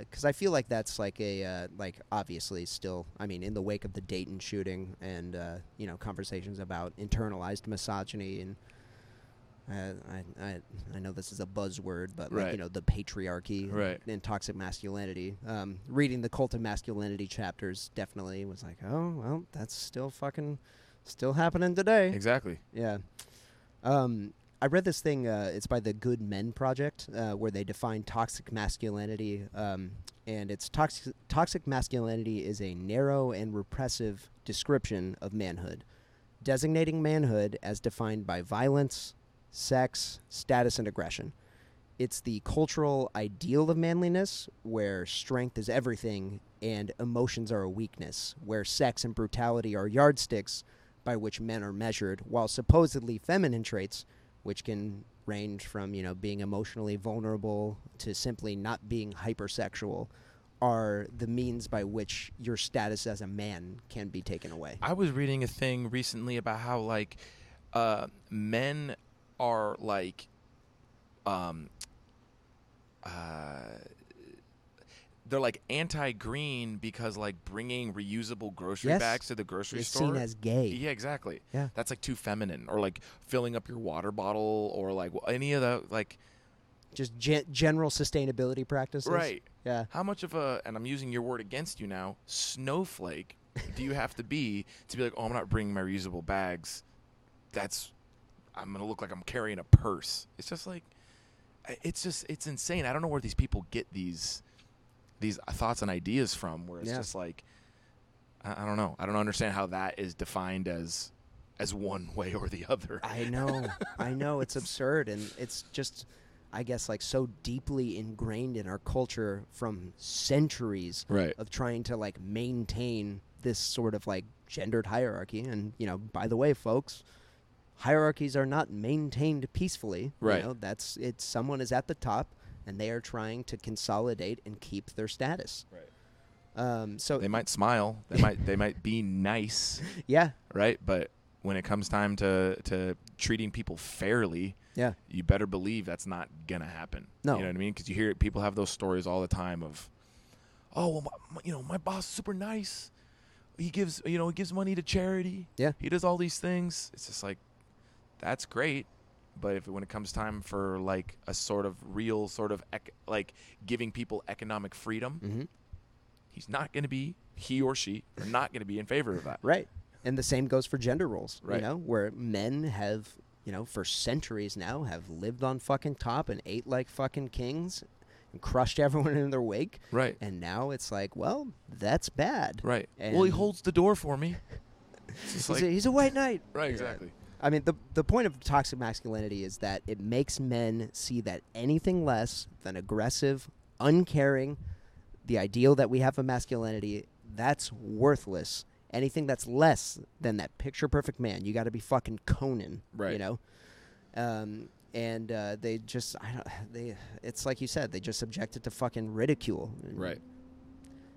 because I feel like that's like a uh, like obviously still I mean in the wake of the Dayton shooting and uh, you know conversations about internalized misogyny and uh, I, I I know this is a buzzword but like you know the patriarchy Right. and toxic masculinity um, reading the cult of masculinity chapters definitely was like oh well that's still fucking still happening today exactly. yeah. Um, I read this thing. Uh, it's by the Good Men Project, uh, where they define toxic masculinity. Um, and it's toxic. Toxic masculinity is a narrow and repressive description of manhood, designating manhood as defined by violence, sex, status, and aggression. It's the cultural ideal of manliness, where strength is everything and emotions are a weakness, where sex and brutality are yardsticks by which men are measured, while supposedly feminine traits, which can range from you know being emotionally vulnerable to simply not being hypersexual, are the means by which your status as a man can be taken away. I was reading a thing recently about how like uh, men are like um uh they're like anti-green because like bringing reusable grocery Yes. bags to the grocery store Is store seen as gay. Yeah, exactly. Yeah. That's like too feminine or like filling up your water bottle or like any of the like Just gen- general sustainability practices. right. Yeah. How much of a and I'm using your word against you now, snowflake do you have to be to be like, "Oh, I'm not bringing my reusable bags." That's I'm going to look like I'm carrying a purse. It's just like it's just it's insane. I don't know where these people get these these thoughts and ideas from where it's Yeah. just like I, I don't know. I don't understand how that is defined as as one way or the other. I know. I know. It's absurd. And it's just, I guess, like so deeply ingrained in our culture from centuries Right. of trying to like maintain this sort of like gendered hierarchy. And, you know, by the way, folks, hierarchies are not maintained peacefully. Right. You know, that's, it's someone is at the top and they are trying to consolidate and keep their status. Right. Um, so, They might smile. They might they might be nice, yeah. right? But when it comes time to to treating people fairly, Yeah. you better believe that's not gonna happen. No. you know what I mean? Because you hear people have those stories all the time of, oh, well, my, my- you know, my boss is super nice. He gives you know he gives money to charity. Yeah. he does all these things. It's just like, that's great. But if when it comes time for like a sort of real sort of ec- like giving people economic freedom, hmm he's not going to be he or she are not going to be in favor of that. Right. And the same goes for gender roles, Right. you know, where men have, you know, for centuries now have lived on fucking top and ate like fucking kings and crushed everyone in their wake. Right. And now it's like, well, that's bad. Right. well, he holds the door for me. He's, like, a, he's a white knight. right, exactly. I mean, the the point of toxic masculinity is that it makes men see that anything less than aggressive, uncaring, the ideal that we have of masculinity, that's worthless. Anything that's less than that picture perfect man, you got to be fucking Conan, You know, um, and uh, they just, I don't, they, it's like you said, they just subject it to fucking ridicule. Right.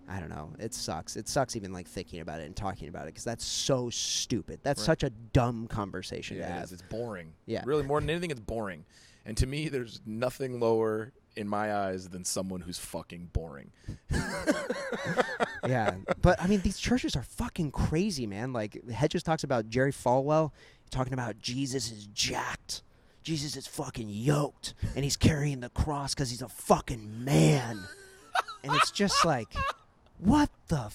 I don't know. It sucks. It sucks even like thinking about it and talking about it because that's so stupid. That's Right. such a dumb conversation to Yeah, it have. is. It's boring. Yeah. Really, more than anything, it's boring. And to me, there's nothing lower in my eyes than someone who's fucking boring. yeah, but I mean, these churches are fucking crazy, man. Like Hedges talks about Jerry Falwell talking about Jesus is jacked, Jesus is fucking yoked, and he's carrying the cross because he's a fucking man. and it's just like, what the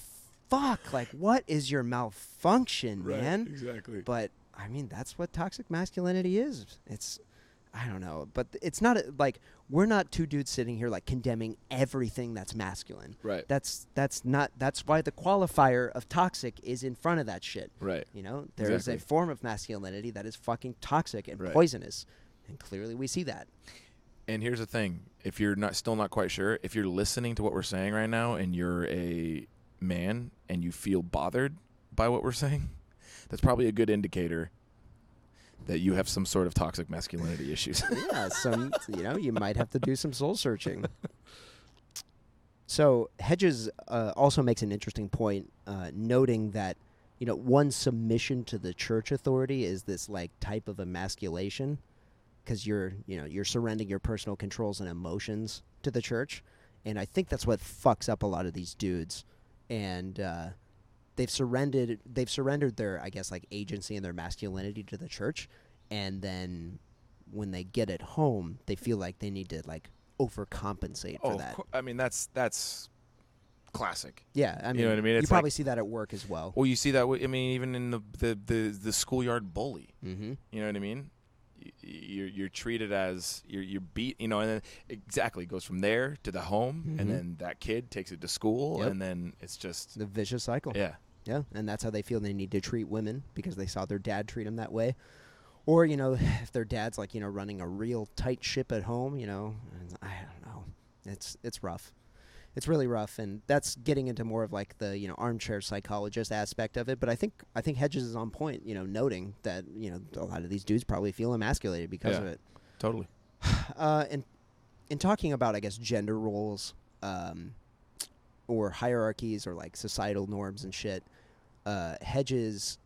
fuck? Like, what is your malfunction, man? Exactly. But I mean, that's what toxic masculinity is. It's, I don't know, but it's not a, like we're not two dudes sitting here like condemning everything that's masculine. Right. That's that's not. That's why the qualifier of toxic is in front of that shit. Right. You know, there is Exactly. a form of masculinity that is fucking toxic and Right. poisonous, and clearly we see that. And here's the thing: if you're not still not quite sure, if you're listening to what we're saying right now, and you're a man and you feel bothered by what we're saying, that's probably a good indicator that you have some sort of toxic masculinity issues. yeah, some you know you might have to do some soul searching. So Hedges uh, also makes an interesting point, uh, noting that you know one submission to the church authority is this like type of emasculation, because you're you know you're surrendering your personal controls and emotions to the church, and I think that's what fucks up a lot of these dudes, and uh, they've surrendered they've surrendered their I guess like agency and their masculinity to the church, and then when they get it home, they feel like they need to like overcompensate oh, for that. I mean that's that's classic. Yeah, I mean, You know what I mean? you probably like- see that at work as well. Well, you see that. I mean, even in the the the, the schoolyard bully. Mm-hmm. You know what I mean? You're you're treated as you're you're beat. You know, and then exactly goes from there to the home, Mhm. and then that kid takes it to school, Yep. and then it's just The vicious cycle. yeah. Yeah, and that's how they feel they need to treat women because they saw their dad treat them that way. Or, you know, if their dad's like, you know, running a real tight ship at home, you know, and I don't know. It's it's rough. It's really rough and that's getting into more of like the, you know, armchair psychologist aspect of it, but I think I think Hedges is on point, you know, noting that, you know, a lot of these dudes probably feel emasculated because Yeah. of it. Totally. Uh, and in talking about, I guess, gender roles, um, or hierarchies, or like societal norms and shit, uh, Hedges.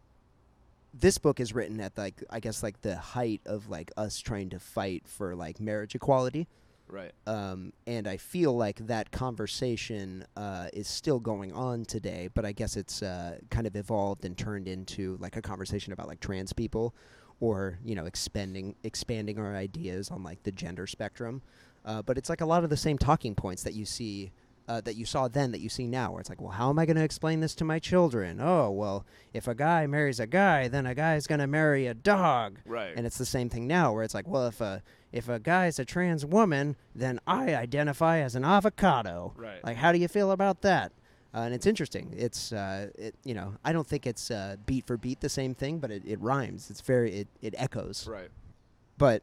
This book is written at like I guess like the height of like us trying to fight for like marriage equality, Right. um, and I feel like that conversation uh, is still going on today. But I guess it's uh, kind of evolved and turned into like a conversation about like trans people, or you know, expanding expanding our ideas on like the gender spectrum. Uh, but it's like a lot of the same talking points that you see. Uh, that you saw then that you see now where it's like well how am i going to explain this to my children oh well if a guy marries a guy then a guy's going to marry a dog Right. and it's the same thing now, where it's like, well, if a if a guy's a trans woman, then I identify as an avocado. Right. Like, how do you feel about that? Uh, and it's interesting. It's uh, it you know I don't think it's uh, beat for beat the same thing, but it, it rhymes. It's very it, it echoes. right. But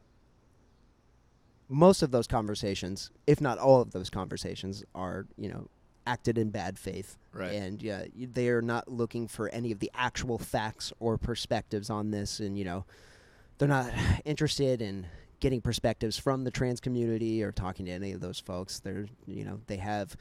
most of those conversations, if not all of those conversations, are you know acted in bad faith, Right. and yeah, they are not looking for any of the actual facts or perspectives on this, and you know, they're not interested in getting perspectives from the trans community or talking to any of those folks. They're you know they have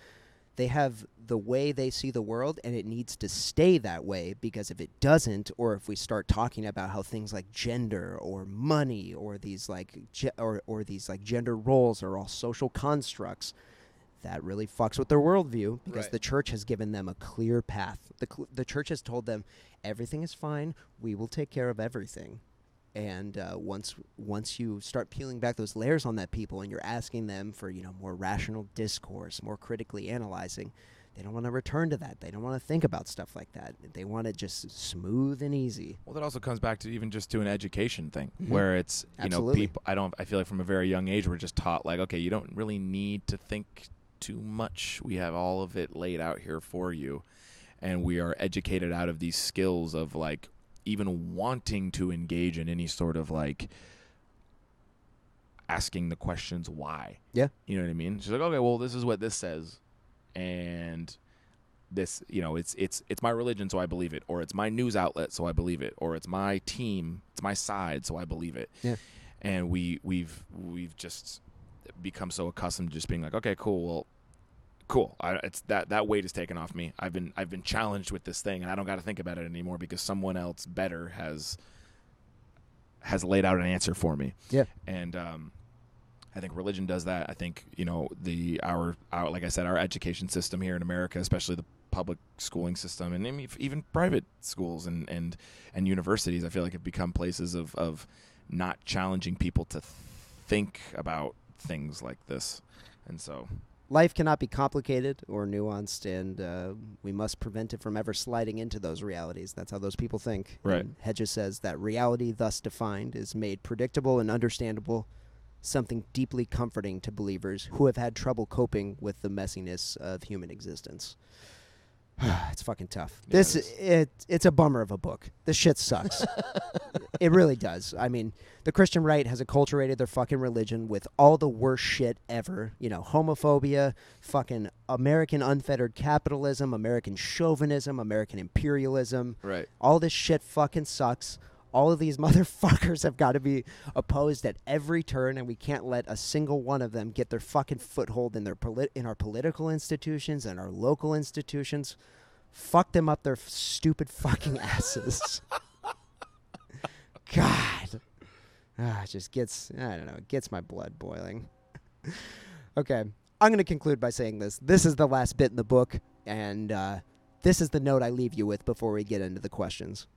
they have the way they see the world and it needs to stay that way because if it doesn't or if we start talking about how things like gender or money or these like ge- or, or these like gender roles are all social constructs that really fucks with their worldview because Right. the church has given them a clear path the, cl- the church has told them everything is fine we will take care of everything and uh, once once you start peeling back those layers on that people and you're asking them for you know more rational discourse more critically analyzing they don't want to return to that they don't want to think about stuff like that they want it just smooth and easy Well, that also comes back to even just to an education thing, Mhm. where it's you know people. I don't. I feel like from a very young age, we're just taught like, okay, you don't really need to think too much. We have all of it laid out here for you, and we are educated out of these skills of like even wanting to engage in any sort of like asking the questions why. Yeah. You know what I mean? She's like, okay, well, this is what this says, and this, you know, it's it's it's my religion, so I believe it, or it's my news outlet, so I believe it, or it's my team, it's my side, so I believe it. Yeah. And we we've we've just become so accustomed to just being like, okay, cool, well, cool. I, it's that that weight is taken off me. I've been I've been challenged with this thing, and I don't got to think about it anymore because someone else better has has laid out an answer for me. Yeah. And um, I think religion does that. I think you know the our our like I said, our education system here in America, especially the public schooling system, and I mean, even private schools and and and universities, I feel like have become places of of not challenging people to think about things like this. And so, life cannot be complicated or nuanced and uh, we must prevent it from ever sliding into those realities. That's how those people think. Right. And hedges says that reality thus defined is made predictable and understandable something deeply comforting to believers who have had trouble coping with the messiness of human existence it's fucking tough. Yeah, this it is. it it's a bummer of a book. This shit sucks. it really does. I mean, the Christian right has acculturated their fucking religion with all the worst shit ever. You know, homophobia, fucking American unfettered capitalism, American chauvinism, American imperialism. right. All this shit fucking sucks. All of these motherfuckers have got to be opposed at every turn, and we can't let a single one of them get their fucking foothold in their polit- in our political institutions and our local institutions. Fuck them up their f- stupid fucking asses. God, ah, it just gets I don't know, it gets my blood boiling. okay, I'm going to conclude by saying this. This is the last bit in the book, and uh, this is the note I leave you with before we get into the questions.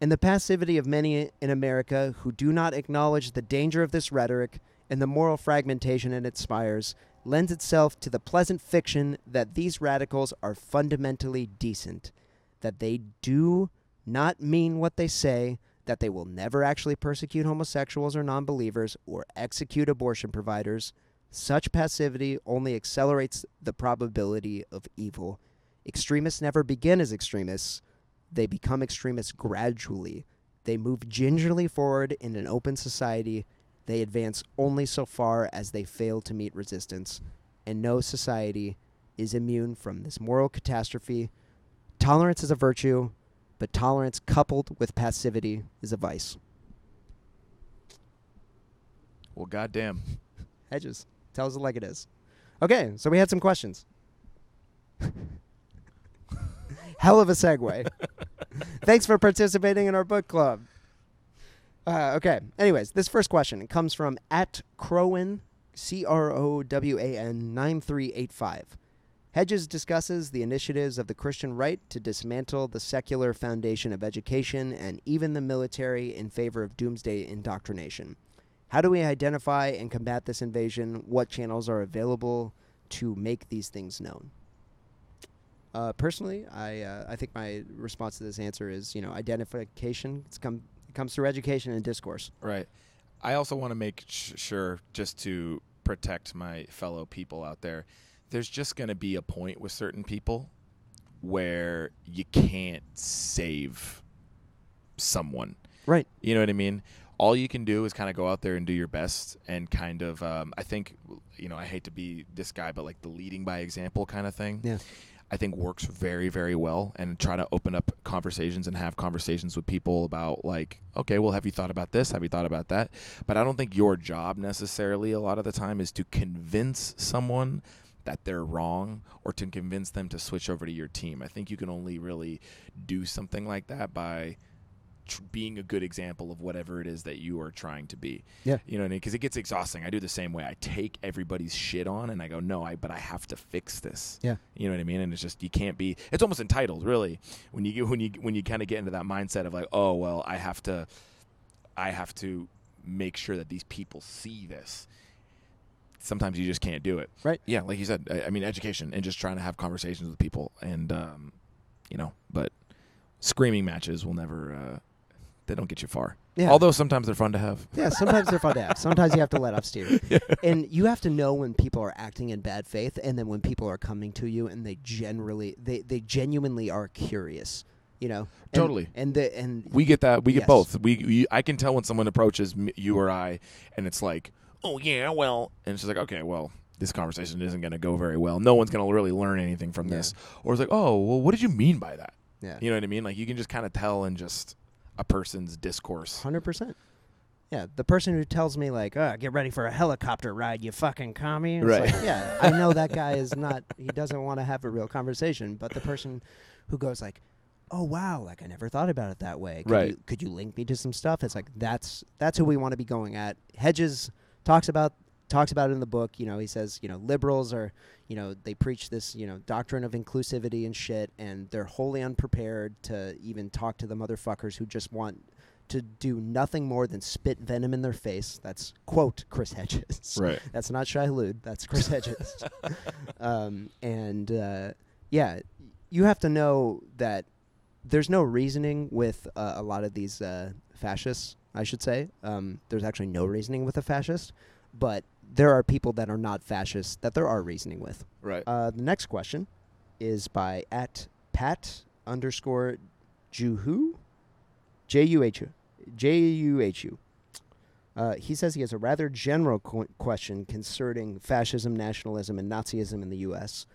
In the passivity of many in America who do not acknowledge the danger of this rhetoric and the moral fragmentation it inspires, lends itself to the pleasant fiction that these radicals are fundamentally decent, that they do not mean what they say, that they will never actually persecute homosexuals or non believers or execute abortion providers. Such passivity only accelerates the probability of evil. Extremists never begin as extremists, they become extremists gradually. They move gingerly forward in an open society. They advance only so far as they fail to meet resistance. And no society is immune from this moral catastrophe. Tolerance is a virtue, but tolerance coupled with passivity is a vice. Well, goddamn. Hedges tells it like it is. Okay, so we had some questions. Hell of a segue. Thanks for participating in our book club. Uh, okay. Anyways, this first question comes from at Crowan C R O W A N 9385. Hedges discusses the initiatives of the Christian right to dismantle the secular foundation of education and even the military in favor of doomsday indoctrination. How do we identify and combat this invasion? What channels are available to make these things known? Uh, personally, I uh, I think my response to this answer is you know identification. It's come it comes through education and discourse. Right. I also want to make sh- sure, just to protect my fellow people out there, there's just going to be a point with certain people where you can't save someone. Right. You know what I mean? All you can do is kind of go out there and do your best and kind of, um, I think, you know, I hate to be this guy, but like the leading by example kind of thing. Yeah. I think works very, very well and try to open up conversations and have conversations with people about like, okay, well, have you thought about this? Have you thought about that? But I don't think your job necessarily a lot of the time is to convince someone that they're wrong or to convince them to switch over to your team. I think you can only really do something like that by tr- being a good example of whatever it is that you are trying to be. Yeah. You know what I mean? Because it gets exhausting. I do the same way. I take everybody's shit on and I go, no, I but I have to fix this. Yeah. You know what I mean? And it's just you can't be. It's almost entitled, really, when you get when you when you kind of get into that mindset of like, oh well, I have to, I have to make sure that these people see this. Sometimes you just can't do it. Right. Yeah, like you said. I, I mean, education and just trying to have conversations with people, and um, you know, but screaming matches will never. Uh, they don't get you far. Yeah. Although sometimes they're fun to have. Yeah, sometimes they're fun to have. Sometimes you have to let off steam. And you have to know when people are acting in bad faith and then when people are coming to you and they generally they, they genuinely are curious. You know? And- Totally. And the and We get that. We get Yes. both. We, we I can tell when someone approaches you or I, and it's like, oh yeah, well, and it's just like, okay, well, this conversation isn't going to go very well. No one's going to really learn anything from Yeah. this. Or it's like, oh, well, what did you mean by that? yeah. You know what I mean? Like you can just kind of tell and just a person's discourse. Hundred percent. Yeah, the person who tells me like, "Oh, get ready for a helicopter ride, you fucking commie." It's Right. like, yeah, I know that guy is not. He doesn't want to have a real conversation. But the person who goes like, "Oh wow, like I never thought about it that way. Could Right. You, could you link me to some stuff?" It's like that's that's who we want to be going at. Hedges talks about talks about it in the book. You know, he says, you know, liberals are, you know, they preach this, you know, doctrine of inclusivity and shit, and they're wholly unprepared to even talk to the motherfuckers who just want to do nothing more than spit venom in their face. That's quote Chris Hedges. Right. That's not Shai Hulud. That's Chris Hedges. um, and uh, yeah, you have to know that there's no reasoning with uh, a lot of these uh, fascists. I should say um, there's actually no reasoning with a fascist, but there are people that are not fascists that there are reasoning with. Right. Uh, the next question is by at Pat underscore Juhu, J U H U, J U H U. Uh, he says he has a rather general qu- question concerning fascism, nationalism, and Nazism in the U.S.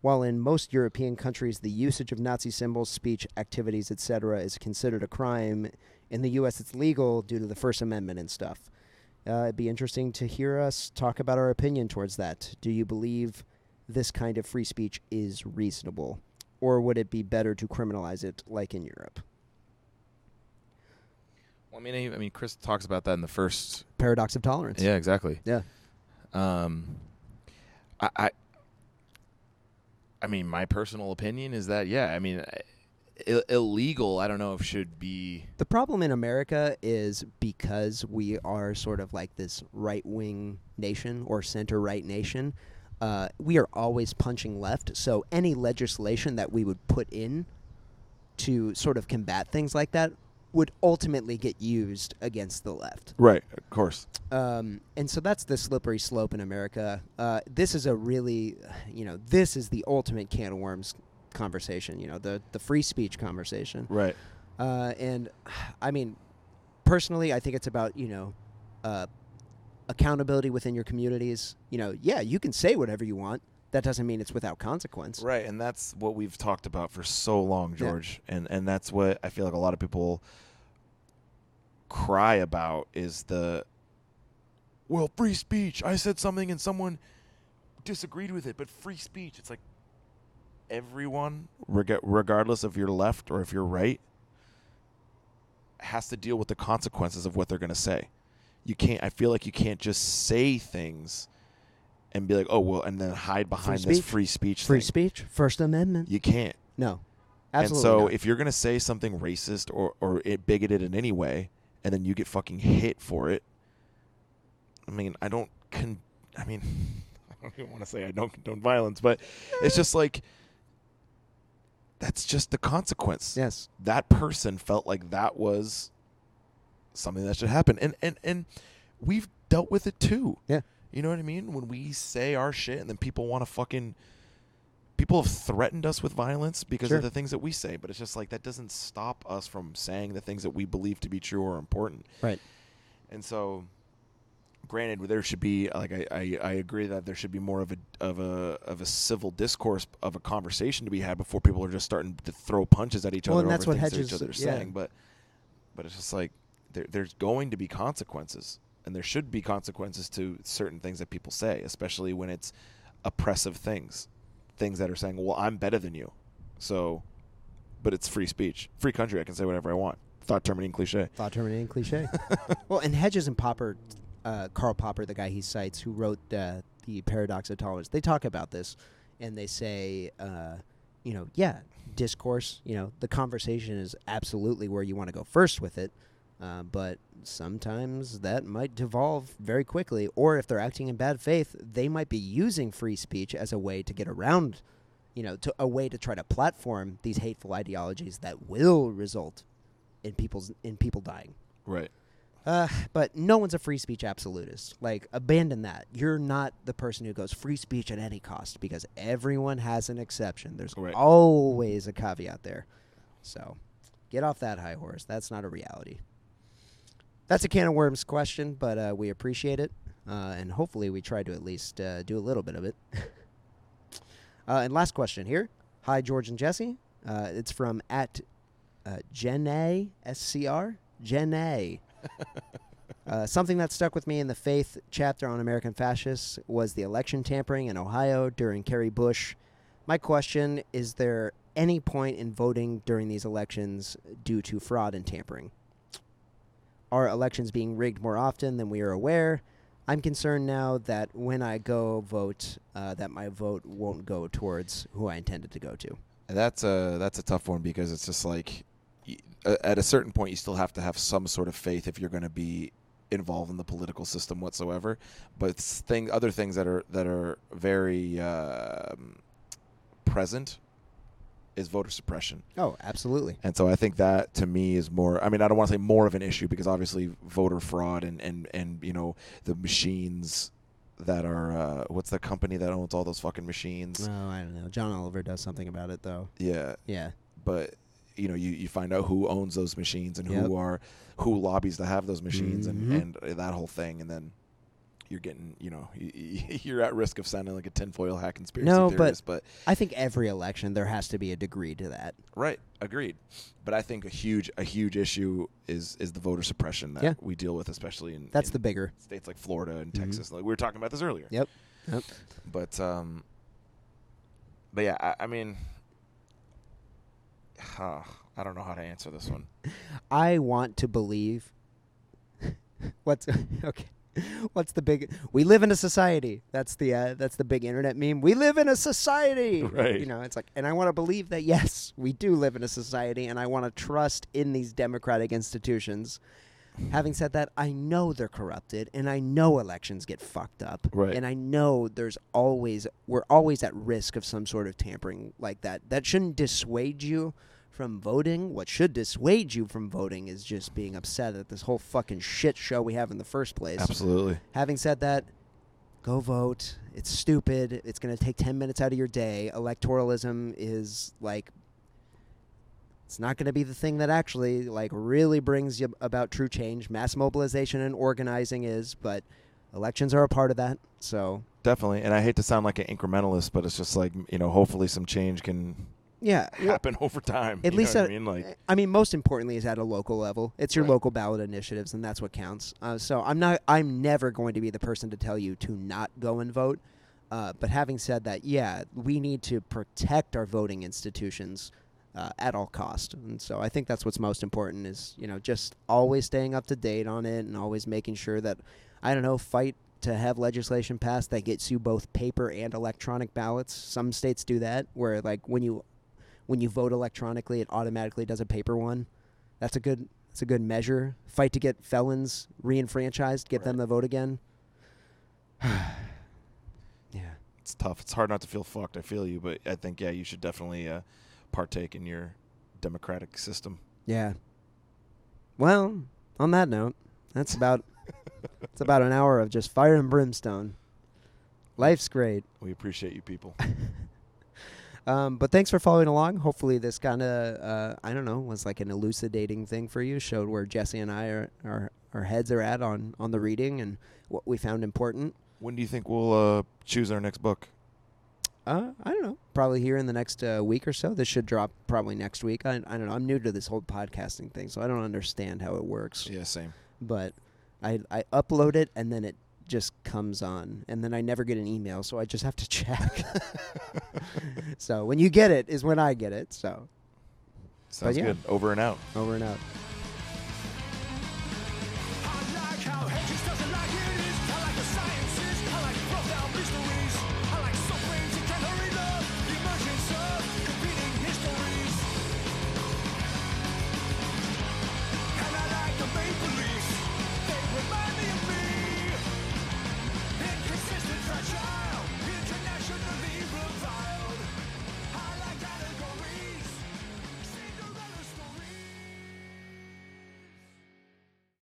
While in most European countries the usage of Nazi symbols, speech, activities, etc., is considered a crime, in the U.S. it's legal due to the First Amendment and stuff. Uh, it'd be interesting to hear us talk about our opinion towards that. Do you believe this kind of free speech is reasonable, or would it be better to criminalize it like in Europe? Well, I mean, I I mean, Chris talks about that in the first. Paradox of tolerance. Yeah, exactly. Yeah. Um, I, I, I mean, my personal opinion is that yeah, I mean, I- illegal. I don't know if should be. The problem in America is because we are sort of like this right wing nation or center right nation, uh, we are always punching left. So any legislation that we would put in to sort of combat things like that would ultimately get used against the left. Right. Of course. Um, and so that's the slippery slope in America. Uh, this is a really, you know, this is the ultimate can of worms conversation. You know, the the free speech conversation. Right. Uh, and I mean, personally, I think it's about you know, uh, accountability within your communities. You know, yeah, you can say whatever you want. That doesn't mean it's without consequence. Right, and that's what we've talked about for so long, Yeah. George. And and that's what I feel like a lot of people cry about is the Well, free speech. I said something and someone disagreed with it, but free speech. It's like everyone, reg- regardless of you're left or if you're right, has to deal with the consequences of what they're going to say. You can't. I feel like you can't just say things and be like, oh well, and then hide behind this speech? free speech. Free thing. speech, First Amendment. You can't. no, absolutely. and so not. if you're gonna say something racist or or it bigoted in any way, and then you get fucking hit for it, I mean, I don't con. I mean, I don't even want to say I don't condone violence, but it's just like that's just the consequence. yes, That person felt like that was something that should happen, and and and we've dealt with it too. Yeah. You know what I mean? When we say our shit and then people want to fucking people have threatened us with violence because Sure. of the things that we say, but it's just like that doesn't stop us from saying the things that we believe to be true or important. right. And so granted there should be like I, I, I agree that there should be more of a of a of a civil discourse of a conversation to be had before people are just starting to throw punches at each Well, other and that's over what things that Hedges- each other are yeah. saying. But but it's just like there, there's going to be consequences, and there should be consequences to certain things that people say, especially when it's oppressive things, things that are saying, "Well, I'm better than you," so. But it's free speech, free country. I can say whatever I want. Thought terminating cliche. Thought terminating cliche. well, and Hedges and Popper, uh, Karl Popper, the guy he cites, who wrote uh, the Paradox of Tolerance, they talk about this, and they say, uh, you know, yeah, discourse. You know, the conversation is absolutely where you want to go first with it, uh, but sometimes that might devolve very quickly. Or if they're acting in bad faith, they might be using free speech as a way to get around. You know, to a way to try to platform these hateful ideologies that will result in people's in people dying. Right. Uh, but no one's a free speech absolutist. Like, abandon that. You're not the person who goes free speech at any cost because everyone has an exception. There's always a caveat there. So, get off that high horse. That's not a reality. That's a can of worms question, but uh, we appreciate it. Uh, and hopefully, we try to at least uh, do a little bit of it. uh, and last question here. Hi, George and Jesse. Uh, it's from at uh, SCR. Jenna. Uh, something that stuck with me in the faith chapter on American fascists was the election tampering in Ohio during Kerry Bush. My question is there any point in voting during these elections due to fraud and tampering? Are elections being rigged more often than we are aware? I'm concerned now that when I go vote, uh, that my vote won't go towards who I intended to go to. That's a that's a tough one because it's just like at a certain point you still have to have some sort of faith if you're going to be involved in the political system whatsoever. But thing other things that are that are very um, present is voter suppression. Oh, absolutely. And so I think that to me is more I mean I don't want to say more of an issue because obviously voter fraud and and and you know the machines that are uh, what's the company that owns all those fucking machines? Oh, I don't know. John Oliver does something about it, though. Yeah, Yeah. but you know you, you find out who owns those machines and Yep. who are who lobbies to have those machines Mhm. and, and uh, that whole thing and then you're getting you know you're at risk of sounding like a tinfoil hat conspiracy No, but- theorist but I think every election there has to be a degree to that. right agreed but i think a huge a huge issue is is the voter suppression that Yeah. we deal with especially in That's in the bigger. states like florida and Mhm. texas like we were talking about this earlier Yep. Yep. but um but yeah i, I mean huh, i don't know how to answer this one I want to believe. What's okay? What's the big? We live in a society. That's the uh, that's the big internet meme. We live in a society. Right. You know, it's like, and I want to believe that yes, we do live in a society, and I want to trust in these democratic institutions. Having said that, I know they're corrupted, and I know elections get fucked up, Right. and I know there's always we're always at risk of some sort of tampering like that. That shouldn't dissuade you from voting. What should dissuade you from voting is just being upset at this whole fucking shit show we have in the first place. absolutely Having said that, go vote. It's stupid. It's going to take 10 minutes out of your day. Electoralism is like it's not going to be the thing that actually like really brings you about true change. Mass mobilization and organizing is, but elections are a part of that. So, definitely and i hate to sound like an incrementalist but it's just like you know hopefully some change can yeah, well, happen over time at you least at, i mean like I mean, most importantly is at a local level. It's your Right. local ballot initiatives, and that's what counts. Uh, so I'm not. I'm never going to be the person to tell you to not go and vote. Uh, but having said that, yeah, we need to protect our voting institutions uh, at all cost. And so I think that's what's most important is you know just always staying up to date on it and always making sure that I don't know fight to have legislation passed that gets you both paper and electronic ballots. Some states do that, where like when you when you vote electronically, it automatically does a paper one. That's a good that's a good measure. Fight to get felons reenfranchised, get them Right. to vote again. yeah. It's tough. It's hard not to feel fucked. I feel you, but I think yeah, you should definitely uh, partake in your democratic system. Yeah. Well, on that note, that's about it's about an hour of just fire and brimstone. Life's great. We appreciate you people. Um, but thanks for following along. Hopefully, this kind of uh, I don't know was like an elucidating thing for you. Showed where Jesse and I are our our heads are at on on the reading and what we found important. when do you think we'll uh, choose our next book? Uh, I don't know. Probably here in the next uh, week or so. This should drop probably next week. I, I don't know. I'm new to this whole podcasting thing, so I don't understand how it works. Yeah, same. But I I upload it and then it just comes on, and then I never get an email, so I just have to check. so when you get it is when I get it. So Sounds yeah. good. Over and out. over and out.